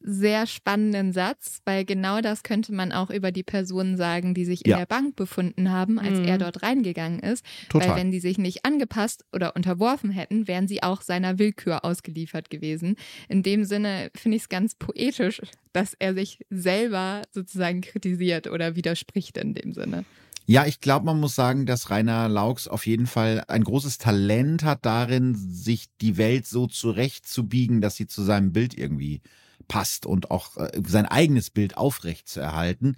sehr spannenden Satz, weil genau das könnte man auch über die Personen sagen, die sich in ja. der Bank befunden haben, als mhm. er dort reingegangen ist. Total. Weil wenn die sich nicht angepasst oder unterworfen hätten, wären sie auch seiner Willkür ausgeliefert gewesen. In dem Sinne finde ich es ganz poetisch, dass er sich selber sozusagen kritisiert oder widerspricht in dem Sinne. Ja, ich glaube, man muss sagen, dass Rainer Laux auf jeden Fall ein großes Talent hat darin, sich die Welt so zurechtzubiegen, dass sie zu seinem Bild irgendwie passt und auch äh, sein eigenes Bild aufrecht zu erhalten.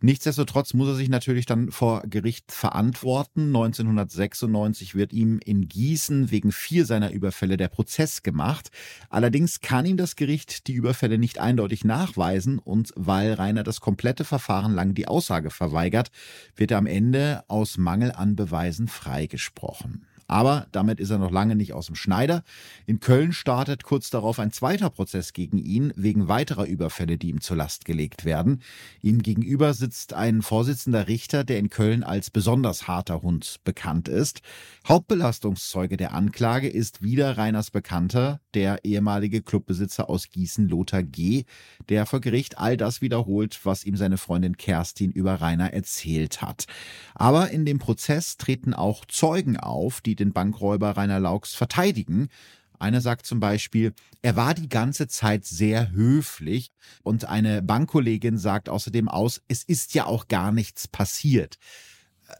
Nichtsdestotrotz muss er sich natürlich dann vor Gericht verantworten. 1996 wird ihm in Gießen wegen vier seiner Überfälle der Prozess gemacht. Allerdings kann ihm das Gericht die Überfälle nicht eindeutig nachweisen und weil Rainer das komplette Verfahren lang die Aussage verweigert, wird er am Ende aus Mangel an Beweisen freigesprochen. Aber damit ist er noch lange nicht aus dem Schneider. In Köln startet kurz darauf ein zweiter Prozess gegen ihn wegen weiterer Überfälle, die ihm zur Last gelegt werden. Ihm gegenüber sitzt ein Vorsitzender Richter, der in Köln als besonders harter Hund bekannt ist. Hauptbelastungszeuge der Anklage ist wieder Reiners Bekannter, der ehemalige Clubbesitzer aus Gießen, Lothar G., der vor Gericht all das wiederholt, was ihm seine Freundin Kerstin über Rainer erzählt hat. Aber in dem Prozess treten auch Zeugen auf, die den Bankräuber Rainer Laux verteidigen. Einer sagt zum Beispiel, er war die ganze Zeit sehr höflich und eine Bankkollegin sagt außerdem aus, es ist ja auch gar nichts passiert. Äh,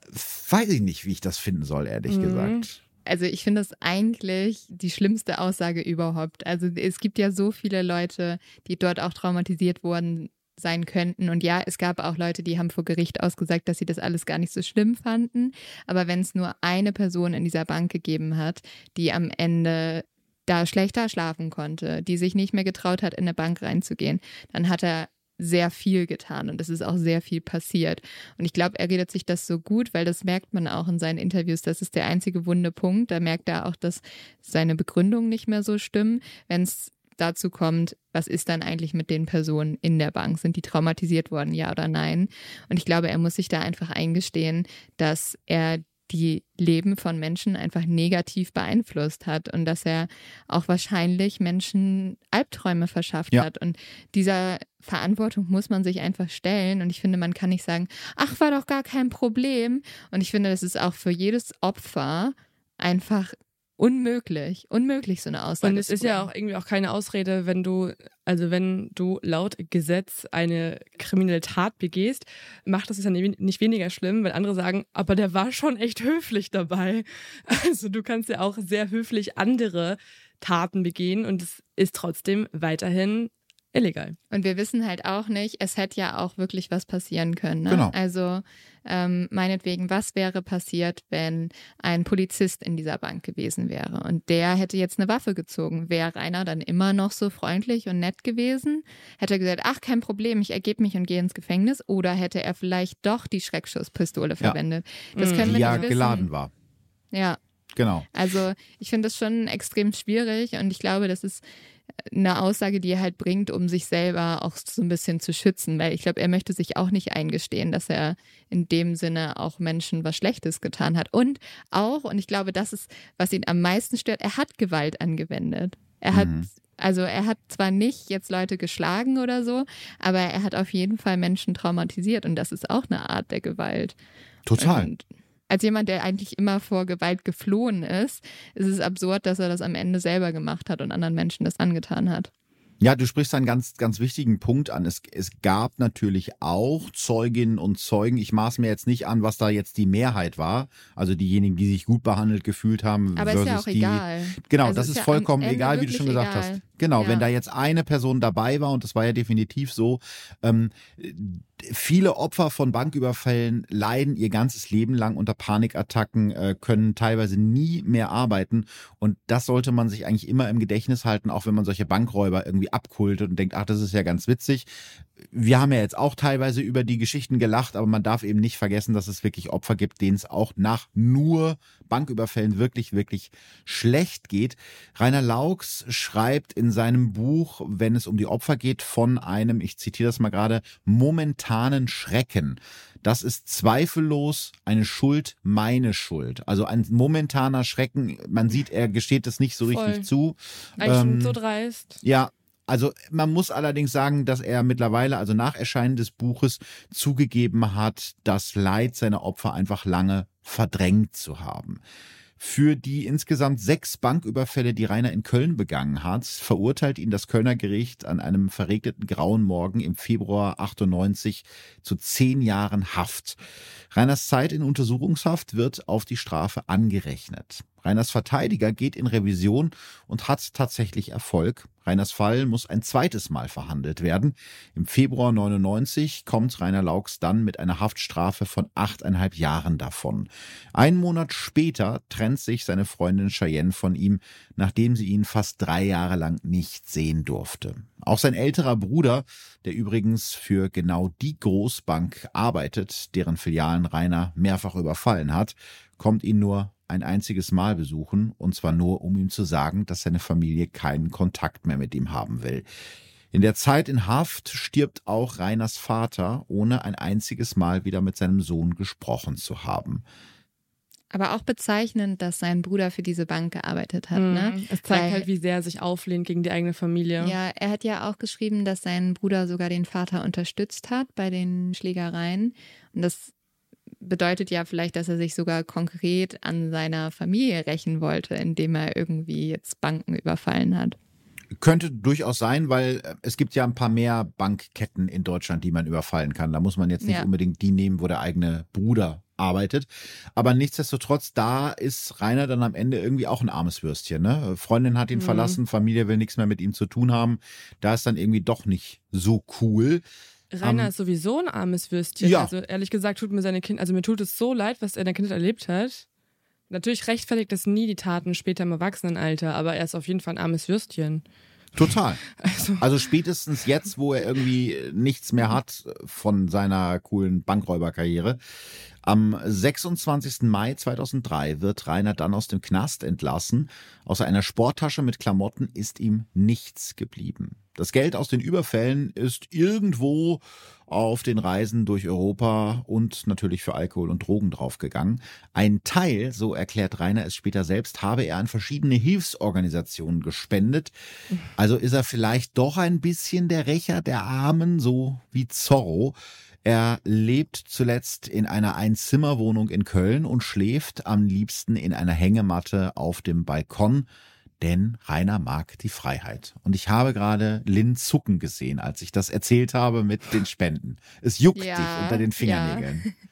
weiß ich nicht, wie ich das finden soll, ehrlich mhm. gesagt. Also ich finde das eigentlich die schlimmste Aussage überhaupt. Also es gibt ja so viele Leute, die dort auch traumatisiert wurden sein könnten. Und ja, es gab auch Leute, die haben vor Gericht ausgesagt, dass sie das alles gar nicht so schlimm fanden. Aber wenn es nur eine Person in dieser Bank gegeben hat, die am Ende da schlechter schlafen konnte, die sich nicht mehr getraut hat, in eine Bank reinzugehen, dann hat er sehr viel getan und es ist auch sehr viel passiert. Und ich glaube, er redet sich das so gut, weil das merkt man auch in seinen Interviews. Das ist der einzige wunde Punkt. Da merkt er auch, dass seine Begründungen nicht mehr so stimmen. Wenn es dazu kommt, was ist dann eigentlich mit den Personen in der Bank? Sind die traumatisiert worden, ja oder nein? Und ich glaube, er muss sich da einfach eingestehen, dass er die Leben von Menschen einfach negativ beeinflusst hat und dass er auch wahrscheinlich Menschen Albträume verschafft ja. hat. Und dieser Verantwortung muss man sich einfach stellen. Und ich finde, man kann nicht sagen, ach, war doch gar kein Problem. Und ich finde, das ist auch für jedes Opfer einfach unmöglich, unmöglich so eine Aussage. Und es ist ja auch irgendwie auch keine Ausrede, wenn du, also wenn du laut Gesetz eine kriminelle Tat begehst, macht das es ja nicht weniger schlimm, weil andere sagen, aber der war schon echt höflich dabei. Also du kannst ja auch sehr höflich andere Taten begehen und es ist trotzdem weiterhin illegal. Und wir wissen halt auch nicht, es hätte ja auch wirklich was passieren können. Ne? Genau. Also ähm, meinetwegen, was wäre passiert, wenn ein Polizist in dieser Bank gewesen wäre und der hätte jetzt eine Waffe gezogen? Wäre Rainer dann immer noch so freundlich und nett gewesen? Hätte er gesagt, ach, kein Problem, ich ergebe mich und gehe ins Gefängnis? Oder hätte er vielleicht doch die Schreckschusspistole verwendet? Ja. Das können mhm. wir ja nicht geladen war. Ja. Genau. Also ich finde das schon extrem schwierig und ich glaube, das ist eine Aussage, die er halt bringt, um sich selber auch so ein bisschen zu schützen, weil ich glaube, er möchte sich auch nicht eingestehen, dass er in dem Sinne auch Menschen was Schlechtes getan hat. Und auch, und ich glaube, das ist, was ihn am meisten stört, er hat Gewalt angewendet. Er hat mhm. Also er hat zwar nicht jetzt Leute geschlagen oder so, aber er hat auf jeden Fall Menschen traumatisiert und das ist auch eine Art der Gewalt. Total. Und als jemand, der eigentlich immer vor Gewalt geflohen ist, ist es absurd, dass er das am Ende selber gemacht hat und anderen Menschen das angetan hat. Ja, du sprichst einen ganz, ganz wichtigen Punkt an. Es, es gab natürlich auch Zeuginnen und Zeugen. Ich maß mir jetzt nicht an, was da jetzt die Mehrheit war. Also diejenigen, die sich gut behandelt gefühlt haben. Aber ist ja auch die, egal. Genau, Also das ist ist ja vollkommen egal, wie du schon gesagt egal. hast. Genau, Ja. wenn da jetzt eine Person dabei war, und das war ja definitiv so, ähm, viele Opfer von Banküberfällen leiden ihr ganzes Leben lang unter Panikattacken, äh, können teilweise nie mehr arbeiten. Und das sollte man sich eigentlich immer im Gedächtnis halten, auch wenn man solche Bankräuber irgendwie abkultet und denkt, ach, das ist ja ganz witzig. Wir haben ja jetzt auch teilweise über die Geschichten gelacht, aber man darf eben nicht vergessen, dass es wirklich Opfer gibt, denen es auch nach nur Banküberfällen wirklich, wirklich schlecht geht. Rainer Laux schreibt in seinem Buch, wenn es um die Opfer geht, von einem, ich zitiere das mal gerade, momentanen Schrecken. Das ist zweifellos eine Schuld, meine Schuld. Also ein momentaner Schrecken. Man sieht, er gesteht es nicht so Voll. richtig zu. Eigentlich Ähm, so dreist. Ja, also man muss allerdings sagen, dass er mittlerweile, also nach Erscheinen des Buches, zugegeben hat, das Leid seiner Opfer einfach lange verdrängt zu haben. Für die insgesamt sechs Banküberfälle, die Rainer in Köln begangen hat, verurteilt ihn das Kölner Gericht an einem verregneten grauen Morgen im Februar 98 zu zehn Jahren Haft. Reiners Zeit in Untersuchungshaft wird auf die Strafe angerechnet. Reiners Verteidiger geht in Revision und hat tatsächlich Erfolg. Reiners Fall muss ein zweites Mal verhandelt werden. Im Februar 99 kommt Rainer Laux dann mit einer Haftstrafe von achteinhalb Jahren davon. Einen Monat später trennt sich seine Freundin Cheyenne von ihm, nachdem sie ihn fast drei Jahre lang nicht sehen durfte. Auch sein älterer Bruder, der übrigens für genau die Großbank arbeitet, deren Filialen Rainer mehrfach überfallen hat, kommt ihn nur ein einziges Mal besuchen, und zwar nur, um ihm zu sagen, dass seine Familie keinen Kontakt mehr mit ihm haben will. In der Zeit in Haft stirbt auch Rainers Vater, ohne ein einziges Mal wieder mit seinem Sohn gesprochen zu haben. Aber auch bezeichnend, dass sein Bruder für diese Bank gearbeitet hat. Ne? Mhm. Es zeigt Weil- halt, wie sehr er sich auflehnt gegen die eigene Familie. Ja, er hat ja auch geschrieben, dass sein Bruder sogar den Vater unterstützt hat bei den Schlägereien. Und das bedeutet ja vielleicht, dass er sich sogar konkret an seiner Familie rächen wollte, indem er irgendwie jetzt Banken überfallen hat. Könnte durchaus sein, weil äh, es gibt ja ein paar mehr Bankketten in Deutschland, die man überfallen kann. Da muss man jetzt nicht Ja. unbedingt die nehmen, wo der eigene Bruder arbeitet. Aber nichtsdestotrotz, da ist Rainer dann am Ende irgendwie auch ein armes Würstchen. Ne? Freundin hat ihn Mhm. verlassen, Familie will nichts mehr mit ihm zu tun haben. Da ist dann irgendwie doch nicht so cool. Rainer Ähm, ist sowieso ein armes Würstchen. Ja. Also ehrlich gesagt tut mir seine Kind, also mir tut es so leid, was er in der Kindheit erlebt hat. Natürlich rechtfertigt das nie die Taten später im Erwachsenenalter, aber er ist auf jeden Fall ein armes Würstchen. Total. Also, Also spätestens jetzt, wo er irgendwie nichts mehr hat von seiner coolen Bankräuberkarriere. Am 26. Mai 2003 wird Rainer dann aus dem Knast entlassen. Außer einer Sporttasche mit Klamotten ist ihm nichts geblieben. Das Geld aus den Überfällen ist irgendwo auf den Reisen durch Europa und natürlich für Alkohol und Drogen draufgegangen. Ein Teil, so erklärt Rainer es später selbst, habe er an verschiedene Hilfsorganisationen gespendet. Also ist er vielleicht doch ein bisschen der Rächer der Armen, so wie Zorro. Er lebt zuletzt in einer Einzimmerwohnung in Köln und schläft am liebsten in einer Hängematte auf dem Balkon, denn Rainer mag die Freiheit. Und ich habe gerade Lynn zucken gesehen, als ich das erzählt habe mit den Spenden. Es juckt Ja, dich unter den Fingernägeln.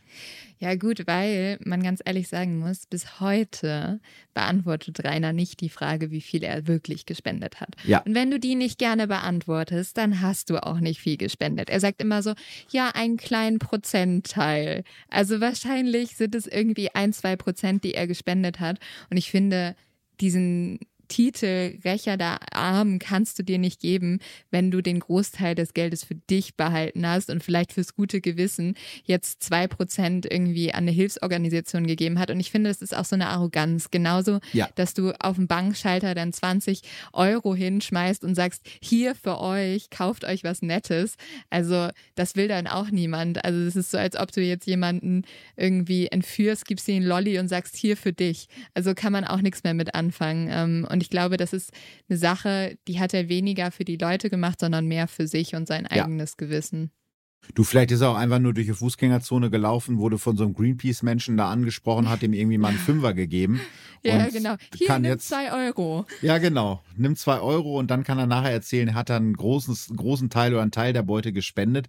Ja gut, weil man ganz ehrlich sagen muss, bis heute beantwortet Rainer nicht die Frage, wie viel er wirklich gespendet hat. Ja. Und wenn du die nicht gerne beantwortest, dann hast du auch nicht viel gespendet. Er sagt immer so, ja, einen kleinen Prozentteil. Also wahrscheinlich sind es irgendwie ein, zwei Prozent, die er gespendet hat. Und ich finde, diesen Titel Rächer der Armen kannst du dir nicht geben, wenn du den Großteil des Geldes für dich behalten hast und vielleicht fürs gute Gewissen jetzt zwei Prozent irgendwie an eine Hilfsorganisation gegeben hat. Und ich finde, das ist auch so eine Arroganz. Genauso, Ja. dass du auf dem Bankschalter dann 20 Euro hinschmeißt und sagst, hier für euch, kauft euch was Nettes. Also das will dann auch niemand. Also es ist so, als ob du jetzt jemanden irgendwie entführst, gibst ihm einen Lolli und sagst, hier für dich. Also kann man auch nichts mehr mit anfangen. Ähm, Und ich glaube, das ist eine Sache, die hat er weniger für die Leute gemacht, sondern mehr für sich und sein Ja. eigenes Gewissen. Du, vielleicht ist er auch einfach nur durch die Fußgängerzone gelaufen, wurde von so einem Greenpeace-Menschen da angesprochen, hat ihm irgendwie mal einen Fünfer gegeben. Ja, genau. Hier, kann nimm jetzt, zwei Euro. Ja, genau. Nimm zwei Euro und dann kann er nachher erzählen, er hat dann einen großen, großen Teil oder einen Teil der Beute gespendet.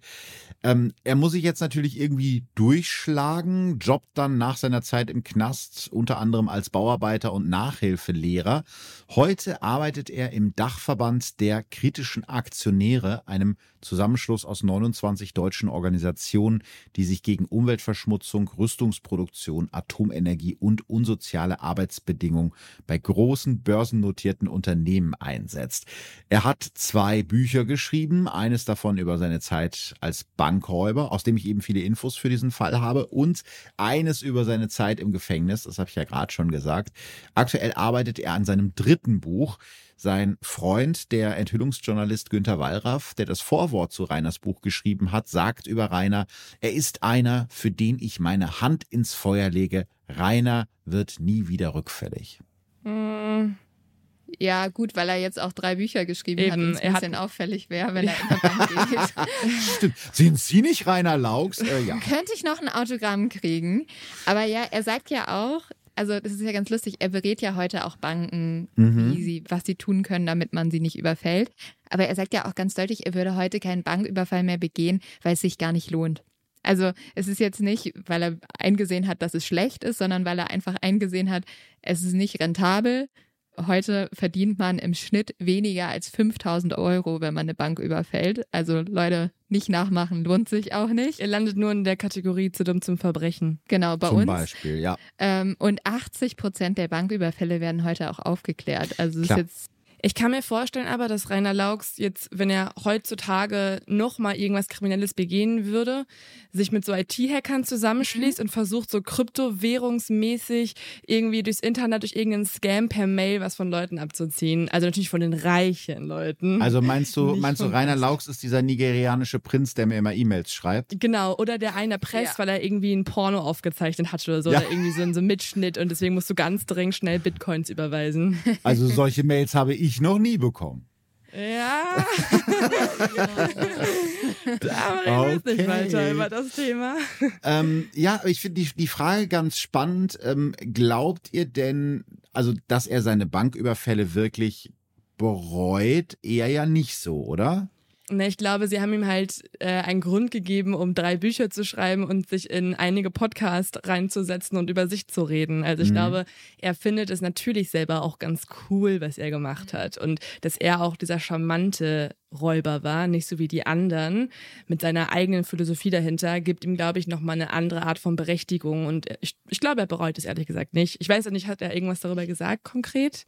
Ähm, er muss sich jetzt natürlich irgendwie durchschlagen, jobbt dann nach seiner Zeit im Knast, unter anderem als Bauarbeiter und Nachhilfelehrer. Heute arbeitet er im Dachverband der kritischen Aktionäre, einem Zusammenschluss aus 29 deutschen Organisationen, die sich gegen Umweltverschmutzung, Rüstungsproduktion, Atomenergie und unsoziale Arbeitsbedingungen bei großen börsennotierten Unternehmen einsetzt. Er hat zwei Bücher geschrieben, eines davon über seine Zeit als Bankräuber, aus dem ich eben viele Infos für diesen Fall habe, und eines über seine Zeit im Gefängnis, das habe ich ja gerade schon gesagt. Aktuell arbeitet er an seinem dritten Buch, sein Freund, der Enthüllungsjournalist Günter Wallraff, der das Vorwort zu Rainers Buch geschrieben hat, sagt über Rainer, er ist einer, für den ich meine Hand ins Feuer lege. Rainer wird nie wieder rückfällig. Mm, Ja, gut, weil er jetzt auch drei Bücher geschrieben hat Eben, er ein hat- bisschen auffällig wäre, wenn er in der Bank geht. Stimmt. Sind Sie nicht Rainer Laux? Äh, ja. Könnte ich noch ein Autogramm kriegen? Aber ja, er sagt ja auch, also das ist ja ganz lustig, er berät ja heute auch Banken, Mhm. wie sie, was sie tun können, damit man sie nicht überfällt. Aber er sagt ja auch ganz deutlich, er würde heute keinen Banküberfall mehr begehen, weil es sich gar nicht lohnt. Also es ist jetzt nicht, weil er eingesehen hat, dass es schlecht ist, sondern weil er einfach eingesehen hat, es ist nicht rentabel. Heute verdient man im Schnitt weniger als 5000 Euro, wenn man eine Bank überfällt. Also Leute, nicht nachmachen, lohnt sich auch nicht. er landet nur in der Kategorie zu dumm zum Verbrechen. Genau, bei Zum uns. Beispiel, ja. Ähm, und 80 Prozent der Banküberfälle werden heute auch aufgeklärt. Also es ist jetzt Ich kann mir vorstellen aber, dass Rainer Laux jetzt, wenn er heutzutage nochmal irgendwas Kriminelles begehen würde, sich mit so IT-Hackern zusammenschließt und versucht so kryptowährungsmäßig irgendwie durchs Internet, durch irgendeinen Scam per Mail was von Leuten abzuziehen. Also natürlich von den reichen Leuten. Also meinst du, Nicht meinst du, Rainer. Laux ist dieser nigerianische Prinz, der mir immer E-Mails schreibt? Genau, oder der eine erpresst, Ja. weil er irgendwie ein Porno aufgezeichnet hat oder so, Ja. oder irgendwie so, so einen Mitschnitt und deswegen musst du ganz dringend schnell Bitcoins überweisen. Also solche Mails habe ich noch nie bekommen. Ja. Aber reden jetzt nicht Okay. weiter über das Thema. Ähm, ja, ich finde die, die Frage ganz spannend. Ähm, glaubt ihr denn, also, dass er seine Banküberfälle wirklich bereut? Eher ja nicht so, oder? Ne, ich glaube, sie haben ihm halt äh, einen Grund gegeben, um drei Bücher zu schreiben und sich in einige Podcasts reinzusetzen und über sich zu reden. Also ich Mhm. glaube, er findet es natürlich selber auch ganz cool, was er gemacht hat. Und dass er auch dieser charmante Räuber war, nicht so wie die anderen, mit seiner eigenen Philosophie dahinter, gibt ihm, glaube ich, nochmal eine andere Art von Berechtigung. Und ich, ich glaube, er bereut es ehrlich gesagt nicht. Ich weiß ja nicht, hat er irgendwas darüber gesagt konkret?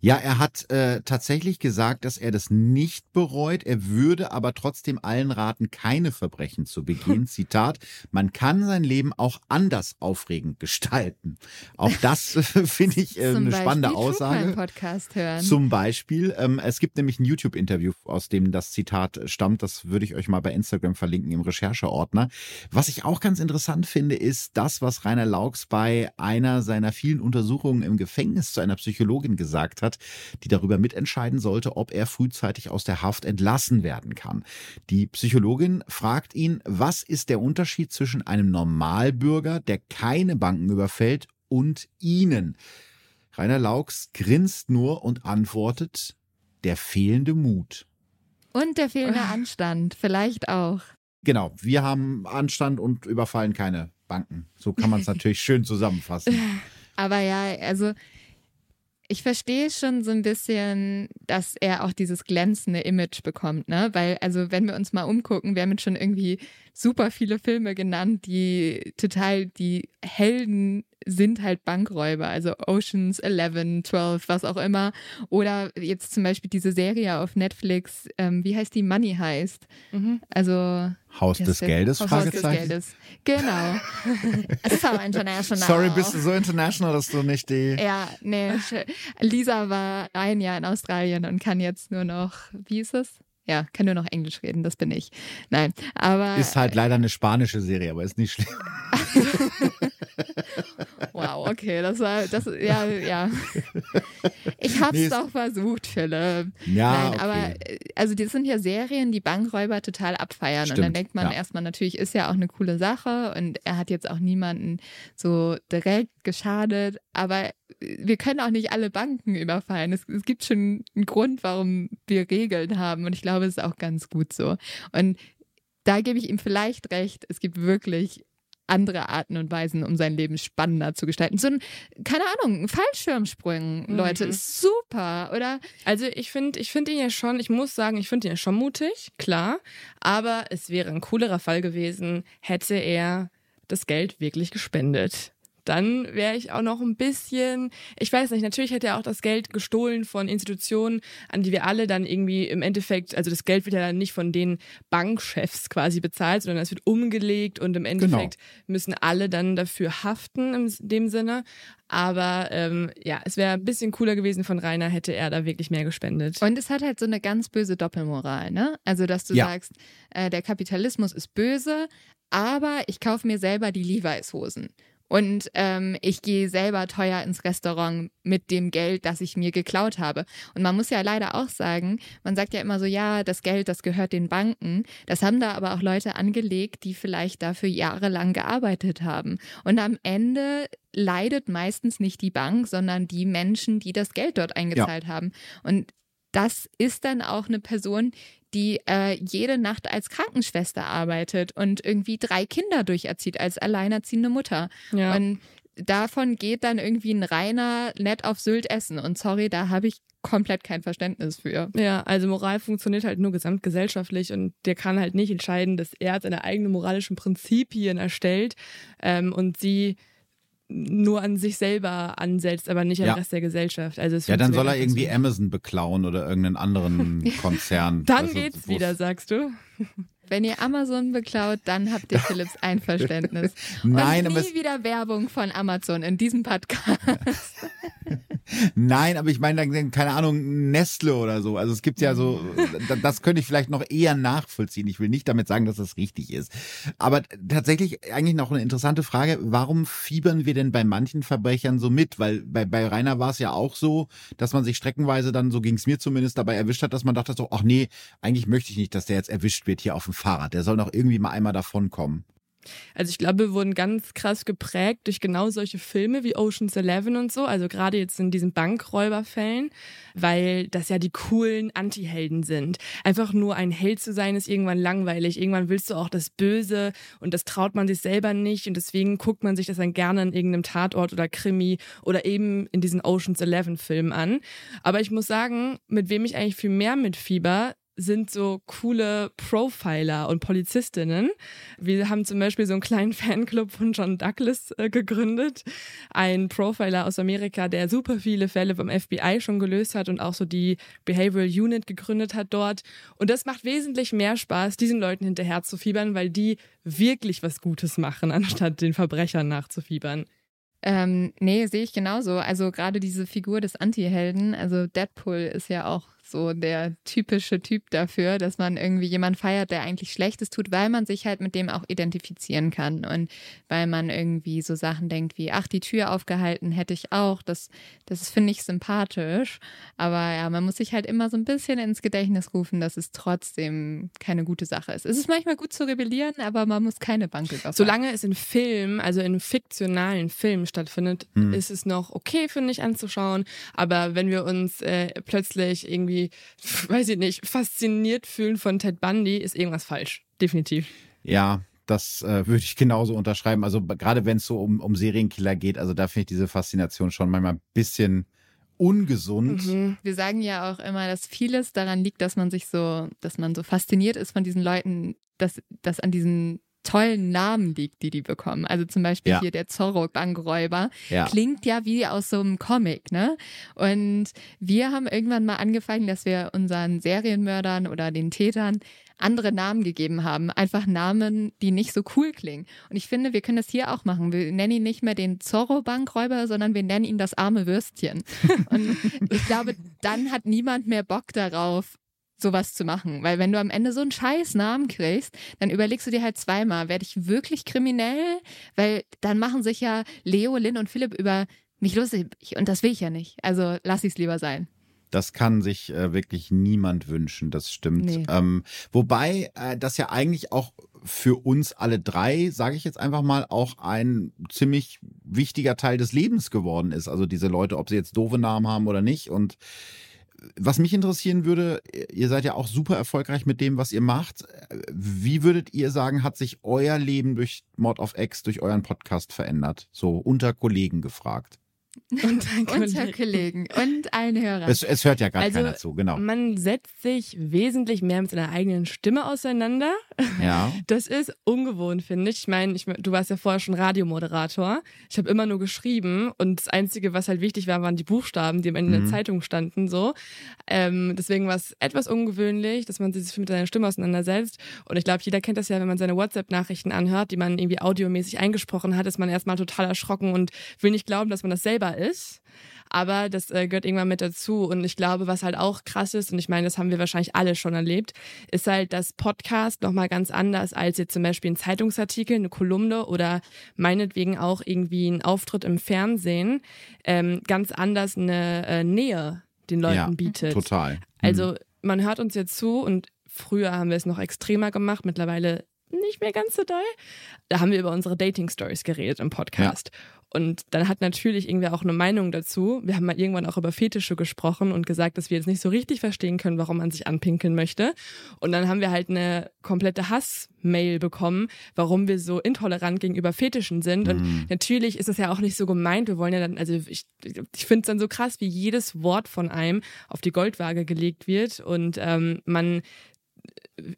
Ja, er hat äh, tatsächlich gesagt, dass er das nicht bereut. Er würde aber trotzdem allen raten, keine Verbrechen zu begehen. Zitat, man kann sein Leben auch anders aufregend gestalten. Auch das äh, finde ich äh, eine Beispiel spannende Aussage. Podcast hören. Zum Beispiel, ähm, es gibt nämlich ein YouTube-Interview, aus dem das Zitat stammt. Das würde ich euch mal bei Instagram verlinken im Rechercheordner. Was ich auch ganz interessant finde, ist das, was Rainer Laux bei einer seiner vielen Untersuchungen im Gefängnis zu einer Psychologin gesagt hat, die darüber mitentscheiden sollte, ob er frühzeitig aus der Haft entlassen werden kann. Die Psychologin fragt ihn, was ist der Unterschied zwischen einem Normalbürger, der keine Banken überfällt, und Ihnen? Rainer Laux grinst nur und antwortet, der fehlende Mut. Und der fehlende Anstand, vielleicht auch. Genau, wir haben Anstand und überfallen keine Banken. So kann man es natürlich schön zusammenfassen. Aber ja, also ich verstehe schon so ein bisschen, dass er auch dieses glänzende Image bekommt, ne? Weil, also wenn wir uns mal umgucken, wir haben jetzt schon irgendwie super viele Filme genannt, die total die Helden sind halt Bankräuber, also Oceans 11, 12, was auch immer. Oder jetzt zum Beispiel diese Serie auf Netflix, ähm, wie heißt die? Money heißt. Also Haus des? Geldes? Haus des. Geldes. Genau. so international. Sorry, bist du so international, dass du nicht die. Ja, nee. Lisa war ein Jahr in Australien und kann jetzt nur noch, wie ist es? Ja, kann nur noch Englisch reden, das bin ich. Nein, aber Ist halt leider eine spanische Serie, aber ist nicht schlimm. wow, okay, das war, das, ja, ja. Ich hab's nee, doch versucht, Philipp. Ja, Nein, okay. aber, äh, also das sind ja Serien, die Bankräuber total abfeiern. Stimmt, und dann denkt man ja. erstmal, natürlich ist ja auch eine coole Sache und er hat jetzt auch niemanden so direkt geschadet, aber wir können auch nicht alle Banken überfallen. Es, es gibt schon einen Grund, warum wir Regeln haben und ich glaube, es ist auch ganz gut so. Und da gebe ich ihm vielleicht recht. Es gibt wirklich andere Arten und Weisen, um sein Leben spannender zu gestalten. So ein, keine Ahnung, ein Fallschirmsprung, mhm. Leute, ist super, oder? Also ich finde, ich finde ihn ja schon, ich muss sagen, ich finde ihn ja schon mutig, klar, aber es wäre ein coolerer Fall gewesen, hätte er das Geld wirklich gespendet dann wäre ich auch noch ein bisschen, ich weiß nicht, natürlich hätte er auch das Geld gestohlen von Institutionen, an die wir alle dann irgendwie im Endeffekt, also das Geld wird ja dann nicht von den Bankchefs quasi bezahlt, sondern es wird umgelegt und im Endeffekt genau. müssen alle dann dafür haften in dem Sinne. Aber ähm, ja, es wäre ein bisschen cooler gewesen von Rainer, hätte er da wirklich mehr gespendet. Und es hat halt so eine ganz böse Doppelmoral, ne? Also, dass du ja. sagst, äh, der Kapitalismus ist böse, aber ich kaufe mir selber die Levi's-Hosen. Und ähm, ich gehe selber teuer ins Restaurant mit dem Geld, das ich mir geklaut habe. Und man muss ja leider auch sagen, man sagt ja immer so, ja, das Geld, das gehört den Banken. Das haben da aber auch Leute angelegt, die vielleicht dafür jahrelang gearbeitet haben. Und am Ende leidet meistens nicht die Bank, sondern die Menschen, die das Geld dort eingezahlt ja. haben. Und das ist dann auch eine Person, die äh, jede Nacht als Krankenschwester arbeitet und irgendwie drei Kinder durcherzieht als alleinerziehende Mutter. Ja. Und davon geht dann irgendwie ein reiner nett auf Sylt essen. Und sorry, da habe ich komplett kein Verständnis für. Ja, also Moral funktioniert halt nur gesamtgesellschaftlich und der kann halt nicht entscheiden, dass er seine eigenen moralischen Prinzipien erstellt ähm, und sie nur an sich selber ansetzt, aber nicht an ja. den Rest der Gesellschaft. Also ja, dann soll er irgendwie. Amazon beklauen oder irgendeinen anderen Konzern. dann also, geht's wieder, sagst du. Wenn ihr Amazon beklaut, dann habt ihr Philips Einverständnis. Nein, Und nie aber wieder Werbung von Amazon in diesem Podcast. Nein, aber ich meine dann, keine Ahnung, Nestle oder so. Also es gibt ja so, das könnte ich vielleicht noch eher nachvollziehen. Ich will nicht damit sagen, dass das richtig ist. Aber tatsächlich eigentlich noch eine interessante Frage. Warum fiebern wir denn bei manchen Verbrechern so mit? Weil bei, bei Rainer war es ja auch so, dass man sich streckenweise dann, so ging es mir zumindest, dabei erwischt hat, dass man dachte so, ach nee, eigentlich möchte ich nicht, dass der jetzt erwischt wird hier auf dem Fahrrad. Der soll noch irgendwie mal einmal davon kommen. Also ich glaube, wir wurden ganz krass geprägt durch genau solche Filme wie Ocean's Eleven und so, also gerade jetzt in diesen Bankräuberfällen, weil das ja die coolen Anti-Helden sind. Einfach nur ein Held zu sein ist irgendwann langweilig. Irgendwann willst du auch das Böse und das traut man sich selber nicht und deswegen guckt man sich das dann gerne an irgendeinem Tatort oder Krimi oder eben in diesen Ocean's Eleven Filmen an. Aber ich muss sagen, mit wem ich eigentlich viel mehr mitfieber, sind so coole Profiler und Polizistinnen. Wir haben zum Beispiel so einen kleinen Fanclub von John Douglas äh, gegründet. Ein Profiler aus Amerika, der super viele Fälle vom FBI schon gelöst hat und auch so die Behavioral Unit gegründet hat dort. Und das macht wesentlich mehr Spaß, diesen Leuten hinterher zu fiebern, weil die wirklich was Gutes machen, anstatt den Verbrechern nachzufiebern. Ähm, nee, sehe ich genauso. Also gerade diese Figur des Anti-Helden, also Deadpool ist ja auch so der typische Typ dafür, dass man irgendwie jemanden feiert, der eigentlich Schlechtes tut, weil man sich halt mit dem auch identifizieren kann und weil man irgendwie so Sachen denkt wie, ach, die Tür aufgehalten hätte ich auch. Das, das finde ich sympathisch. Aber ja, man muss sich halt immer so ein bisschen ins Gedächtnis rufen, dass es trotzdem keine gute Sache ist. Es ist manchmal gut zu rebellieren, aber man muss keine Bank überfallen. Solange es in Filmen, also in fiktionalen Filmen stattfindet, hm. ist es noch okay, finde ich, anzuschauen. Aber wenn wir uns äh, plötzlich irgendwie weiß ich nicht, fasziniert fühlen von Ted Bundy, ist irgendwas falsch. Definitiv. Ja, das äh, würde ich genauso unterschreiben. Also gerade wenn es so um, um Serienkiller geht, also da finde ich diese Faszination schon manchmal ein bisschen ungesund. Mhm. Wir sagen ja auch immer, dass vieles daran liegt, dass man sich so, dass man so fasziniert ist von diesen Leuten, dass, dass an diesen tollen Namen liegt, die die bekommen. Also zum Beispiel ja. hier der Zorro-Bankräuber. Ja. Klingt ja wie aus so einem Comic, ne? Und wir haben irgendwann mal angefangen, dass wir unseren Serienmördern oder den Tätern andere Namen gegeben haben. Einfach Namen, die nicht so cool klingen. Und ich finde, wir können das hier auch machen. Wir nennen ihn nicht mehr den Zorro-Bankräuber, sondern wir nennen ihn das arme Würstchen. Und ich glaube, dann hat niemand mehr Bock darauf, sowas zu machen. Weil wenn du am Ende so einen scheiß Namen kriegst, dann überlegst du dir halt zweimal, werde ich wirklich kriminell? Weil dann machen sich ja Leo, Lynn und Philipp über mich lustig und das will ich ja nicht. Also lass ich es lieber sein. Das kann sich äh, wirklich niemand wünschen, das stimmt. Nee. Ähm, wobei äh, das ja eigentlich auch für uns alle drei, sage ich jetzt einfach mal, auch ein ziemlich wichtiger Teil des Lebens geworden ist. Also diese Leute, ob sie jetzt doofe Namen haben oder nicht. Und was mich interessieren würde, ihr seid ja auch super erfolgreich mit dem, was ihr macht. Wie würdet ihr sagen, hat sich euer Leben durch Mod of X, durch euren Podcast verändert? So unter Kollegen gefragt. Unter Kollegen und allen Hörern. Es, es hört ja gar Also, keiner zu, genau. Man setzt sich wesentlich mehr mit seiner eigenen Stimme auseinander. Ja. Das ist ungewohnt, finde ich. Ich meine, du warst ja vorher schon Radiomoderator. Ich habe immer nur geschrieben und das Einzige, was halt wichtig war, waren die Buchstaben, die am Ende in Mhm. der Zeitung standen. So. Ähm, deswegen war es etwas ungewöhnlich, dass man sich mit seiner Stimme auseinandersetzt. Und ich glaube, jeder kennt das ja, wenn man seine WhatsApp-Nachrichten anhört, die man irgendwie audiomäßig eingesprochen hat, ist man erstmal total erschrocken und will nicht glauben, dass man das selber ist. Aber das äh, gehört irgendwann mit dazu. Und ich glaube, was halt auch krass ist, und ich meine, das haben wir wahrscheinlich alle schon erlebt, ist halt, dass Podcast nochmal ganz anders als jetzt zum Beispiel ein Zeitungsartikel, eine Kolumne oder meinetwegen auch irgendwie ein Auftritt im Fernsehen, ähm, ganz anders eine äh, Nähe den Leuten Ja, bietet. Total. Also man hört uns jetzt zu und früher haben wir es noch extremer gemacht, mittlerweile nicht mehr ganz so doll. Da haben wir über unsere Dating-Stories geredet im Podcast. Und dann hat natürlich irgendwer auch eine Meinung dazu. Wir haben mal irgendwann auch über Fetische gesprochen und gesagt, dass wir jetzt nicht so richtig verstehen können, warum man sich anpinkeln möchte. Und dann haben wir halt eine komplette Hass-Mail bekommen, warum wir so intolerant gegenüber Fetischen sind. Und Mhm. natürlich ist es ja auch nicht so gemeint. Wir wollen ja dann, also ich, ich finde es dann so krass, wie jedes Wort von einem auf die Goldwaage gelegt wird und ähm, man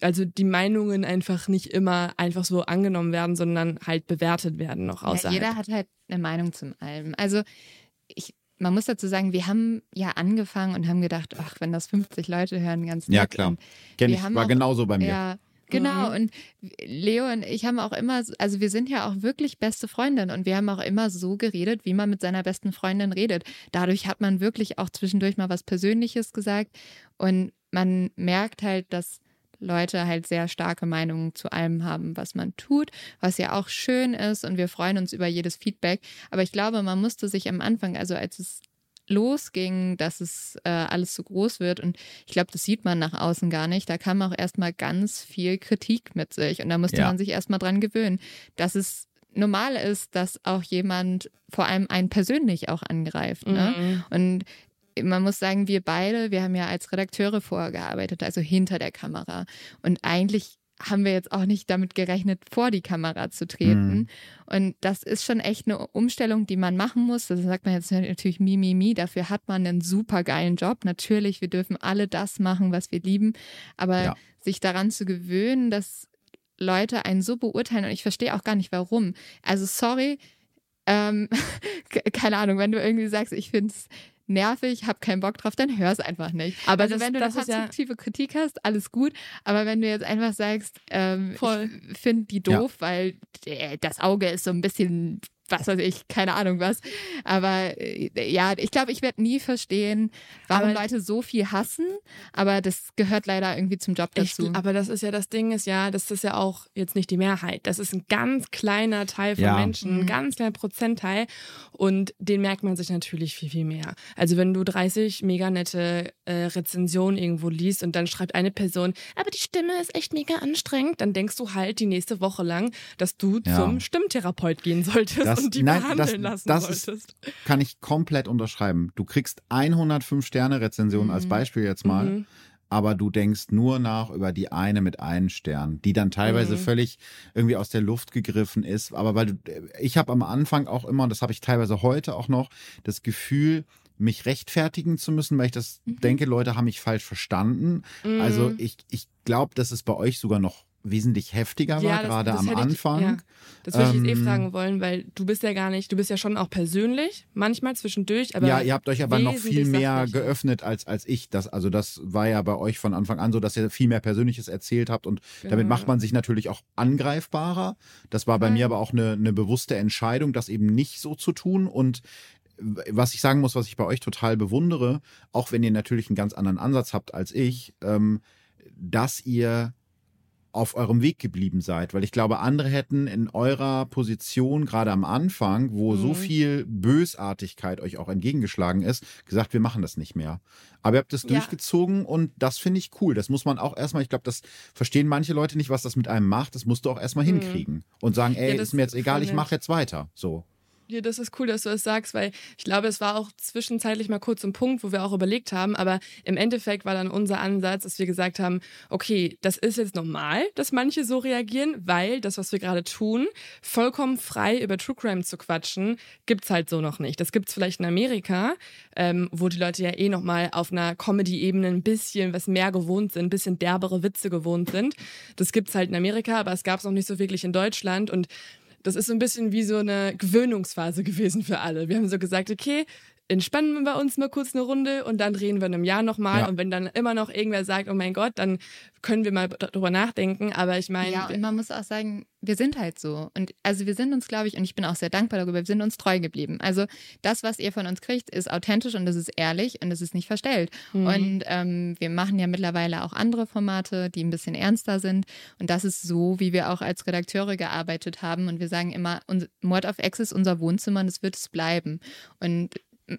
also die Meinungen einfach nicht immer einfach so angenommen werden, sondern halt bewertet werden noch Ja, außerhalb. jeder hat halt eine Meinung zum allem. Also ich, man muss dazu sagen, wir haben ja angefangen und haben gedacht, ach, wenn das 50 Leute hören, ganz nett. Ja, klar. Kenn ich, haben war auch- genauso bei mir. Ja, genau. Mhm. Und Leo und ich haben auch immer, also wir sind ja auch wirklich beste Freundinnen und wir haben auch immer so geredet, wie man mit seiner besten Freundin redet. Dadurch hat man wirklich auch zwischendurch mal was Persönliches gesagt und man merkt halt, dass Leute halt sehr starke Meinungen zu allem haben, was man tut, was ja auch schön ist und wir freuen uns über jedes Feedback. Aber ich glaube, man musste sich am Anfang, also als es losging, dass es äh, alles so groß wird und ich glaube, das sieht man nach außen gar nicht. Da kam auch erstmal ganz viel Kritik mit sich und da musste Ja. man sich erstmal dran gewöhnen, dass es normal ist, dass auch jemand vor allem einen persönlich auch angreift. Ne? Mhm. Und man muss sagen, wir beide, wir haben ja als Redakteure vorgearbeitet, also hinter der Kamera. Und eigentlich haben wir jetzt auch nicht damit gerechnet, vor die Kamera zu treten. Mhm. Und das ist schon echt eine Umstellung, die man machen muss. Das sagt man jetzt natürlich mi, mi, mi. Dafür hat man einen super geilen Job. Natürlich, wir dürfen alle das machen, was wir lieben. Aber Ja. sich daran zu gewöhnen, dass Leute einen so beurteilen und ich verstehe auch gar nicht warum. Also sorry, ähm, ke- keine Ahnung, wenn du irgendwie sagst, ich finde es nervig, hab keinen Bock drauf, dann hör es einfach nicht. Aber also das- wenn du das eine ist ja- konstruktive Kritik hast, alles gut. Aber wenn du jetzt einfach sagst, ähm, Voll. ich finde die doof, weil äh, das Auge ist so ein bisschen, was weiß ich, keine Ahnung was. Aber äh, ja, ich glaube, ich werde nie verstehen, warum Aber- Leute so viel hassen. Aber das gehört leider irgendwie zum Job Ich, dazu. aber das ist ja das Ding, ist ja, das ist ja auch jetzt nicht die Mehrheit. Das ist ein ganz kleiner Teil von Ja. Menschen, ein Mhm. ganz kleiner Prozentteil. Und den merkt man sich natürlich viel, viel mehr. Also wenn du 30 mega nette äh, Rezensionen irgendwo liest und dann schreibt eine Person, aber die Stimme ist echt mega anstrengend, dann denkst du halt die nächste Woche lang, dass du Ja. zum Stimmtherapeut gehen solltest Das- und die nein, behandeln das- lassen das ist- solltest. Kann ich komplett unterschreiben. Du kriegst 105 Sterne Rezension als Mhm. Beispiel jetzt mal. Mhm. aber du denkst nur nach über die eine mit einem Stern, die dann teilweise Mhm. völlig irgendwie aus der Luft gegriffen ist. Aber weil du, ich habe am Anfang auch immer, und das habe ich teilweise heute auch noch, das Gefühl, mich rechtfertigen zu müssen, weil ich das Mhm. denke, Leute haben mich falsch verstanden. Also Mhm. ich, ich glaube, dass es bei euch sogar noch wesentlich heftiger war, Ja, das- gerade das am ich- Anfang. ja. Das würde ich jetzt eh Ähm, fragen wollen, weil du bist ja gar nicht, du bist ja schon auch persönlich, manchmal zwischendurch, aber ja, ihr habt euch aber noch viel mehr geöffnet als, als ich. Das, also das war ja bei euch von Anfang an so, dass ihr viel mehr Persönliches erzählt habt und damit Genau. macht man sich natürlich auch angreifbarer. Das war bei Ja. mir aber auch eine, eine bewusste Entscheidung, das eben nicht so zu tun und was ich sagen muss, was ich bei euch total bewundere, auch wenn ihr natürlich einen ganz anderen Ansatz habt als ich, ähm, dass ihr auf eurem Weg geblieben seid, weil ich glaube, andere hätten in eurer Position gerade am Anfang, wo mhm. so viel Bösartigkeit euch auch entgegengeschlagen ist, gesagt, wir machen das nicht mehr. Aber ihr habt es ja. durchgezogen und das finde ich cool. Das muss man auch erstmal, ich glaube, das verstehen manche Leute nicht, was das mit einem macht. Das musst du auch erstmal mhm. hinkriegen und sagen, ey, ja, ist mir jetzt egal, ich mache jetzt weiter. So. Ja, das ist cool, dass du das sagst, weil ich glaube, es war auch zwischenzeitlich mal kurz ein Punkt, wo wir auch überlegt haben, aber im Endeffekt war dann unser Ansatz, dass wir gesagt haben, okay, das ist jetzt normal, dass manche so reagieren, weil das, was wir gerade tun, vollkommen frei über True Crime zu quatschen, gibt's halt so noch nicht. Das gibt's vielleicht in Amerika, ähm, wo die Leute ja eh nochmal auf einer Comedy-Ebene ein bisschen was mehr gewohnt sind, ein bisschen derbere Witze gewohnt sind. Das gibt's halt in Amerika, aber es gab's noch nicht so wirklich in Deutschland und das ist so ein bisschen wie so eine Gewöhnungsphase gewesen für alle. Wir haben so gesagt, okay, entspannen wir uns mal kurz eine Runde und dann reden wir in einem Jahr nochmal. Ja. Und wenn dann immer noch irgendwer sagt, oh mein Gott, dann können wir mal darüber nachdenken. Aber ich meine. Ja, und man muss auch sagen, wir sind halt so. Und also wir sind uns, glaube ich, und ich bin auch sehr dankbar darüber, wir sind uns treu geblieben. Also das, was ihr von uns kriegt, ist authentisch und es ist ehrlich und es ist nicht verstellt. Mhm. Und ähm, wir machen ja mittlerweile auch andere Formate, die ein bisschen ernster sind. Und das ist so, wie wir auch als Redakteure gearbeitet haben. Und wir sagen immer, Mord of X ist unser Wohnzimmer und es wird es bleiben. Und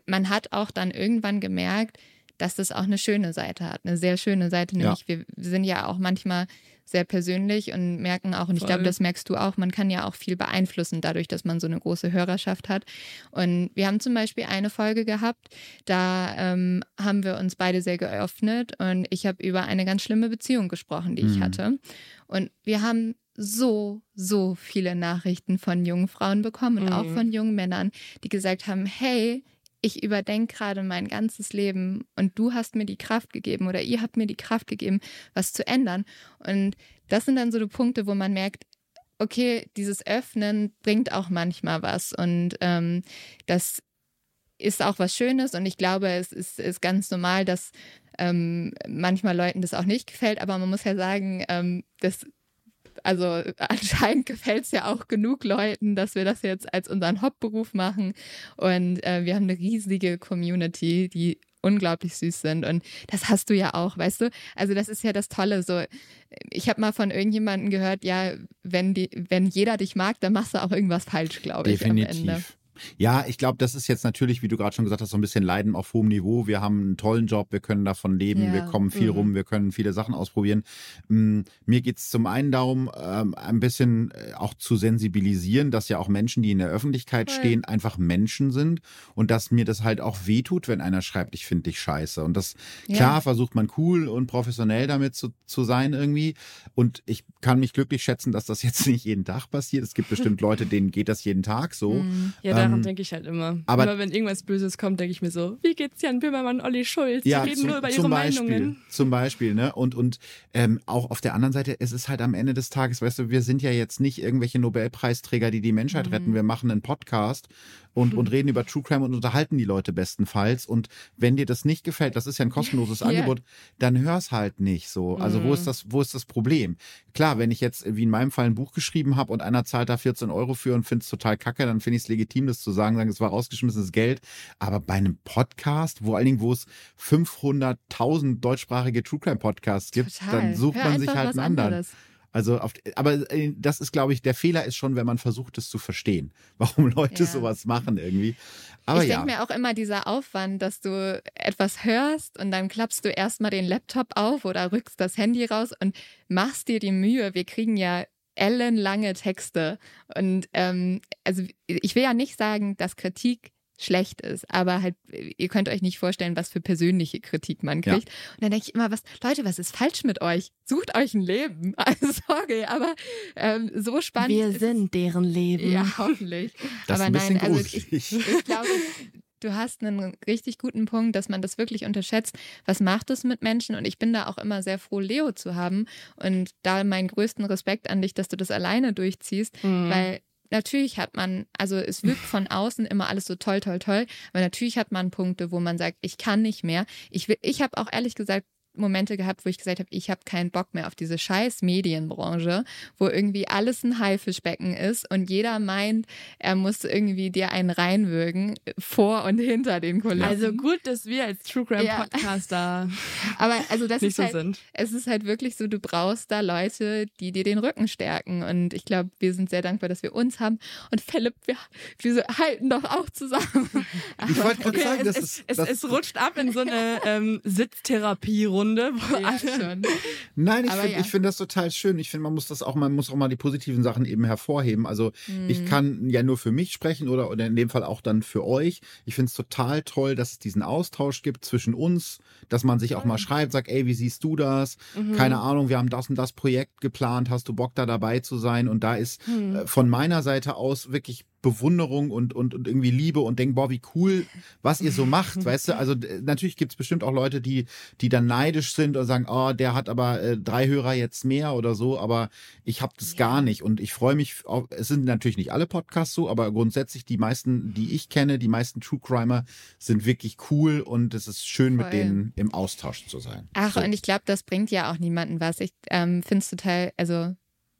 man hat auch dann irgendwann gemerkt, dass das auch eine schöne Seite hat, eine sehr schöne Seite. Nämlich ja. wir sind ja auch manchmal sehr persönlich und merken auch, und ich glaube, das merkst du auch, man kann ja auch viel beeinflussen dadurch, dass man so eine große Hörerschaft hat. Und wir haben zum Beispiel eine Folge gehabt, da ähm, haben wir uns beide sehr geöffnet und ich habe über eine ganz schlimme Beziehung gesprochen, die mhm. ich hatte. Und wir haben so, so viele Nachrichten von jungen Frauen bekommen und mhm. auch von jungen Männern, die gesagt haben, hey, ich überdenke gerade mein ganzes Leben und du hast mir die Kraft gegeben oder ihr habt mir die Kraft gegeben, was zu ändern. Und das sind dann so die Punkte, wo man merkt, okay, dieses Öffnen bringt auch manchmal was und ähm, das ist auch was Schönes und ich glaube, es ist, ist ganz normal, dass ähm, manchmal Leuten das auch nicht gefällt, aber man muss ja sagen, ähm, das also anscheinend gefällt es ja auch genug Leuten, dass wir das jetzt als unseren Hauptberuf machen. Und äh, wir haben eine riesige Community, die unglaublich süß sind. Und das hast du ja auch, weißt du? Also das ist ja das Tolle. So, ich habe mal von irgendjemandem gehört, ja, wenn die, wenn jeder dich mag, dann machst du auch irgendwas falsch, glaube ich. Definitiv. Am Ende. Ja, ich glaube, das ist jetzt natürlich, wie du gerade schon gesagt hast, so ein bisschen Leiden auf hohem Niveau. Wir haben einen tollen Job, wir können davon leben, ja. wir kommen viel mhm. rum, wir können viele Sachen ausprobieren. Mm, mir geht es zum einen darum, ähm, ein bisschen äh, auch zu sensibilisieren, dass ja auch Menschen, die in der Öffentlichkeit Voll. stehen, einfach Menschen sind und dass mir das halt auch wehtut, wenn einer schreibt, ich finde dich scheiße. Und das, ja. klar, versucht man cool und professionell damit zu, zu sein irgendwie. Und ich kann mich glücklich schätzen, dass das jetzt nicht jeden Tag passiert. Es gibt bestimmt Leute, denen geht das jeden Tag so. Mhm. Ja, daran ähm, denke ich halt immer. Aber immer wenn irgendwas Böses kommt, denke ich mir so, wie geht's Jan Böhmermann, Olli Schulz? Die ja, reden zum, nur über ihre Beispiel, Meinungen. Zum Beispiel, ne? Und, und ähm, auch auf der anderen Seite, es ist halt am Ende des Tages, weißt du, wir sind ja jetzt nicht irgendwelche Nobelpreisträger, die die Menschheit mhm. retten. Wir machen einen Podcast und, und reden über True Crime und unterhalten die Leute bestenfalls. Und wenn dir das nicht gefällt, das ist ja ein kostenloses yeah. Angebot, dann hör's halt nicht so. Also wo ist mhm. das, wo ist das Problem? Klar, wenn ich jetzt wie in meinem Fall ein Buch geschrieben habe und einer zahlt da 14 Euro für und findet es total kacke, dann finde ich es legitim, das zu sagen, sagen, es war rausgeschmissenes Geld. Aber bei einem Podcast, wo allen Dingen, wo es 500.000 deutschsprachige True Crime Podcasts gibt, total. dann sucht Hör man sich halt einen anderen. Anderes. Also, auf, aber äh, das ist, glaube ich, der Fehler ist schon, wenn man versucht, es zu verstehen, warum Leute ja. sowas machen irgendwie. Aber ich ja. denke mir auch immer dieser Aufwand, dass du etwas hörst und dann klappst du erstmal den Laptop auf oder rückst das Handy raus und machst dir die Mühe. Wir kriegen ja ellenlange Texte. Und ähm, also ich will ja nicht sagen, dass Kritik schlecht ist, aber halt, ihr könnt euch nicht vorstellen, was für persönliche Kritik man kriegt. Ja. Und dann denke ich immer, was, Leute, was ist falsch mit euch? Sucht euch ein Leben. Also sorry, aber ähm, so spannend. Wir sind deren Leben. Ja, hoffentlich. Das aber ist ein nein, also ich, ich glaube, du hast einen richtig guten Punkt, dass man das wirklich unterschätzt. Was macht es mit Menschen? Und ich bin da auch immer sehr froh, Leo zu haben. Und da meinen größten Respekt an dich, dass du das alleine durchziehst, mhm. weil natürlich hat man, also es wirkt von außen immer alles so toll, toll, toll, aber natürlich hat man Punkte, wo man sagt, ich kann nicht mehr. Ich, ich habe auch ehrlich gesagt Momente gehabt, wo ich gesagt habe, ich habe keinen Bock mehr auf diese scheiß Medienbranche, wo irgendwie alles ein Haifischbecken ist und jeder meint, er muss irgendwie dir einen reinwürgen vor und hinter den Kulissen. Also gut, dass wir als True Crime ja. Podcaster aber also das nicht ist so halt, sind. Es ist halt wirklich so, du brauchst da Leute, die dir den Rücken stärken und ich glaube, wir sind sehr dankbar, dass wir uns haben und Philipp, wir, wir halten doch auch zusammen. Ich wollte gerade Okay, sagen, es, das es, ist es, das, es rutscht ab in so eine ähm, Sitztherapie-Runde. Wo ja, alle- schon. Nein, ich finde ja. ich find das total schön. Ich finde, man muss das auch, man muss auch mal die positiven Sachen eben hervorheben. Also Mhm. ich kann ja nur für mich sprechen oder, oder in dem Fall auch dann für euch. Ich finde es total toll, dass es diesen Austausch gibt zwischen uns, dass man sich auch mal schreibt, sagt, ey, wie siehst du das? Mhm. Keine Ahnung, wir haben das und das Projekt geplant, hast du Bock da dabei zu sein? Und da ist Mhm. äh, von meiner Seite aus wirklich Bewunderung und, und, und irgendwie Liebe und denk, boah, wie cool, was ihr so macht, weißt du? Also natürlich gibt's bestimmt auch Leute, die, die dann neidisch sind und sagen, oh, der hat aber äh, drei Hörer jetzt mehr oder so, aber ich habe das gar nicht und ich freue mich, auf, es sind natürlich nicht alle Podcasts so, aber grundsätzlich die meisten, die ich kenne, die meisten True Crimer sind wirklich cool und es ist schön, mit Voll. denen im Austausch zu sein. Ach, so. und ich glaube, das bringt ja auch niemanden was. Ich ähm, finde es total, also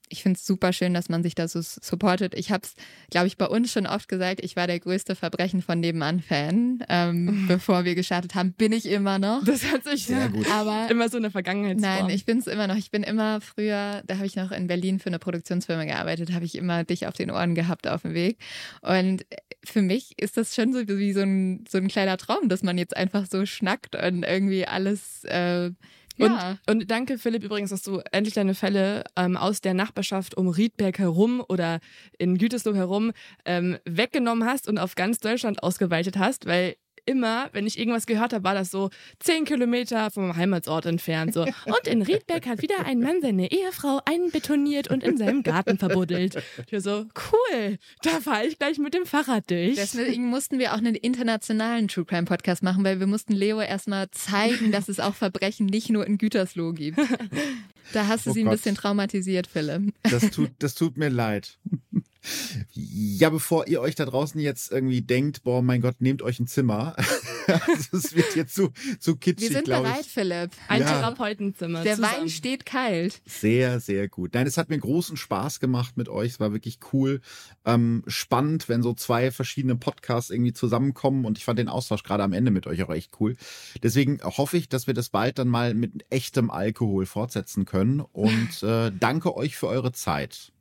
ich finde es super schön, dass man sich da so supportet. Ich habe es, glaube ich, bei uns schon oft gesagt, ich war der größte Verbrechen von Nebenan-Fan. Ähm, Bevor wir gestartet haben, bin ich immer noch. Das hat sich Sehr gut. Aber immer so eine Vergangenheit. Nein, ich bin es immer noch. Ich bin immer früher, da habe ich noch in Berlin für eine Produktionsfirma gearbeitet, habe ich immer dich auf den Ohren gehabt auf dem Weg. Und für mich ist das schon so wie so ein, so ein kleiner Traum, dass man jetzt einfach so schnackt und irgendwie alles. Äh, ja. Und, und danke, Philipp, übrigens, dass du endlich deine Fälle ähm, aus der Nachbarschaft um Riedberg herum oder in Gütersloh herum ähm, weggenommen hast und auf ganz Deutschland ausgeweitet hast, weil immer, wenn ich irgendwas gehört habe, war das so zehn Kilometer vom Heimatsort entfernt. So. Und in Riedberg hat wieder ein Mann seine Ehefrau einbetoniert und in seinem Garten verbuddelt. Ich war so, cool, da fahre ich gleich mit dem Fahrrad durch. Deswegen mussten wir auch einen internationalen True Crime Podcast machen, weil wir mussten Leo erstmal zeigen, dass es auch Verbrechen nicht nur in Gütersloh gibt. Da hast du Oh sie ein Gott. bisschen traumatisiert, Philipp. Das tut, das tut mir leid. Ja, bevor ihr euch da draußen jetzt irgendwie denkt, boah, mein Gott, nehmt euch ein Zimmer. Also es wird jetzt zu, zu Wir kitschig, sind glaube bereit, ich. Philipp. ein Ja. Therapeutenzimmer. Der zusammen. Wein steht kalt. Sehr, sehr gut. Nein, es hat mir großen Spaß gemacht mit euch. Es war wirklich cool. Ähm, spannend, wenn so zwei verschiedene Podcasts irgendwie zusammenkommen. Und ich fand den Austausch gerade am Ende mit euch auch echt cool. Deswegen hoffe ich, dass wir das bald dann mal mit echtem Alkohol fortsetzen können. Und äh, danke euch für eure Zeit.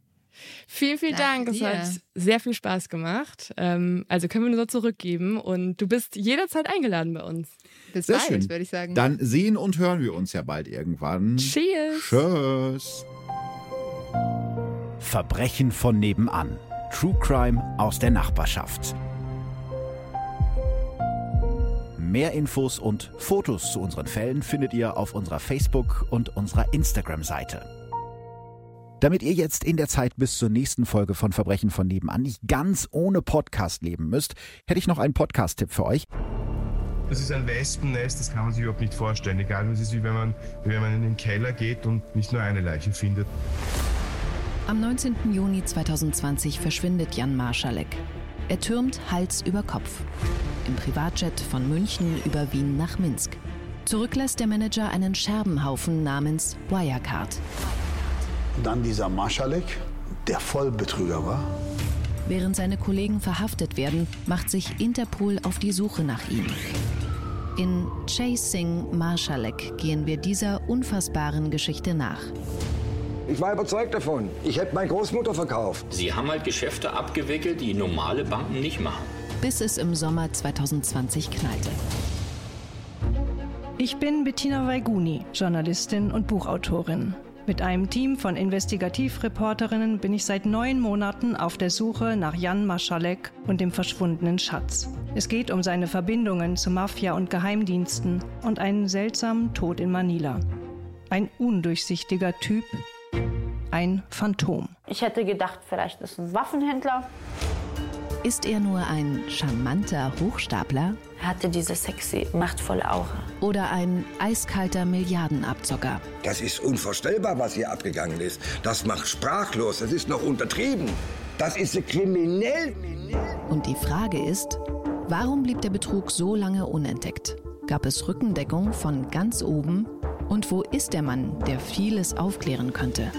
Vielen, vielen Danke Dank. Es hat sehr viel Spaß gemacht. Ähm, also können wir nur so zurückgeben. Und du bist jederzeit eingeladen bei uns. Bis Sehr bald, würde ich sagen. Dann sehen und hören wir uns ja bald irgendwann. Cheers. Tschüss. Verbrechen von nebenan. True Crime aus der Nachbarschaft. Mehr Infos und Fotos zu unseren Fällen findet ihr auf unserer Facebook- und unserer Instagram-Seite. Damit ihr jetzt in der Zeit bis zur nächsten Folge von Verbrechen von nebenan nicht ganz ohne Podcast leben müsst, hätte ich noch einen Podcast-Tipp für euch. Das ist ein Wespennest, das kann man sich überhaupt nicht vorstellen. Egal, es ist wie wenn man, wie wenn man in den Keller geht und nicht nur eine Leiche findet. Am 19. Juni 2020 verschwindet Jan Marschalek. Er türmt Hals über Kopf. Im Privatjet von München über Wien nach Minsk. Zurücklässt der Manager einen Scherbenhaufen namens Wirecard. Dann dieser Maschalek, der Vollbetrüger war. Während seine Kollegen verhaftet werden, macht sich Interpol auf die Suche nach ihm. In Chasing Marschalek gehen wir dieser unfassbaren Geschichte nach. Ich war überzeugt davon. Ich hätte meine Großmutter verkauft. Sie haben halt Geschäfte abgewickelt, die normale Banken nicht machen. Bis es im Sommer 2020 knallte. Ich bin Bettina Weiguni, Journalistin und Buchautorin. Mit einem Team von Investigativreporterinnen bin ich seit neun Monaten auf der Suche nach Jan Maschalek und dem verschwundenen Schatz. Es geht um seine Verbindungen zu Mafia und Geheimdiensten und einen seltsamen Tod in Manila. Ein undurchsichtiger Typ, ein Phantom. Ich hätte gedacht, vielleicht ist ein Waffenhändler. Ist er nur ein charmanter Hochstapler Er hatte diese sexy, machtvolle Aura. oder ein eiskalter Milliardenabzocker? Das ist unvorstellbar, was hier abgegangen ist. Das macht sprachlos. Das ist noch untertrieben. Das ist kriminell. Und die Frage ist, warum blieb der Betrug so lange unentdeckt? Gab es Rückendeckung von ganz oben Und wo ist der Mann, der vieles aufklären könnte?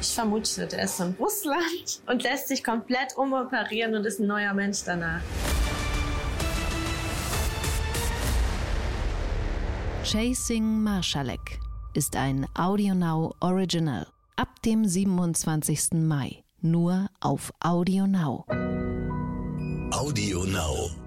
Ich vermute, der ist in Russland und lässt sich komplett umoperieren und ist ein neuer Mensch danach. Chasing Marschalek ist ein AudioNow Original. Ab dem 27. Mai. Nur auf AudioNow. AudioNow.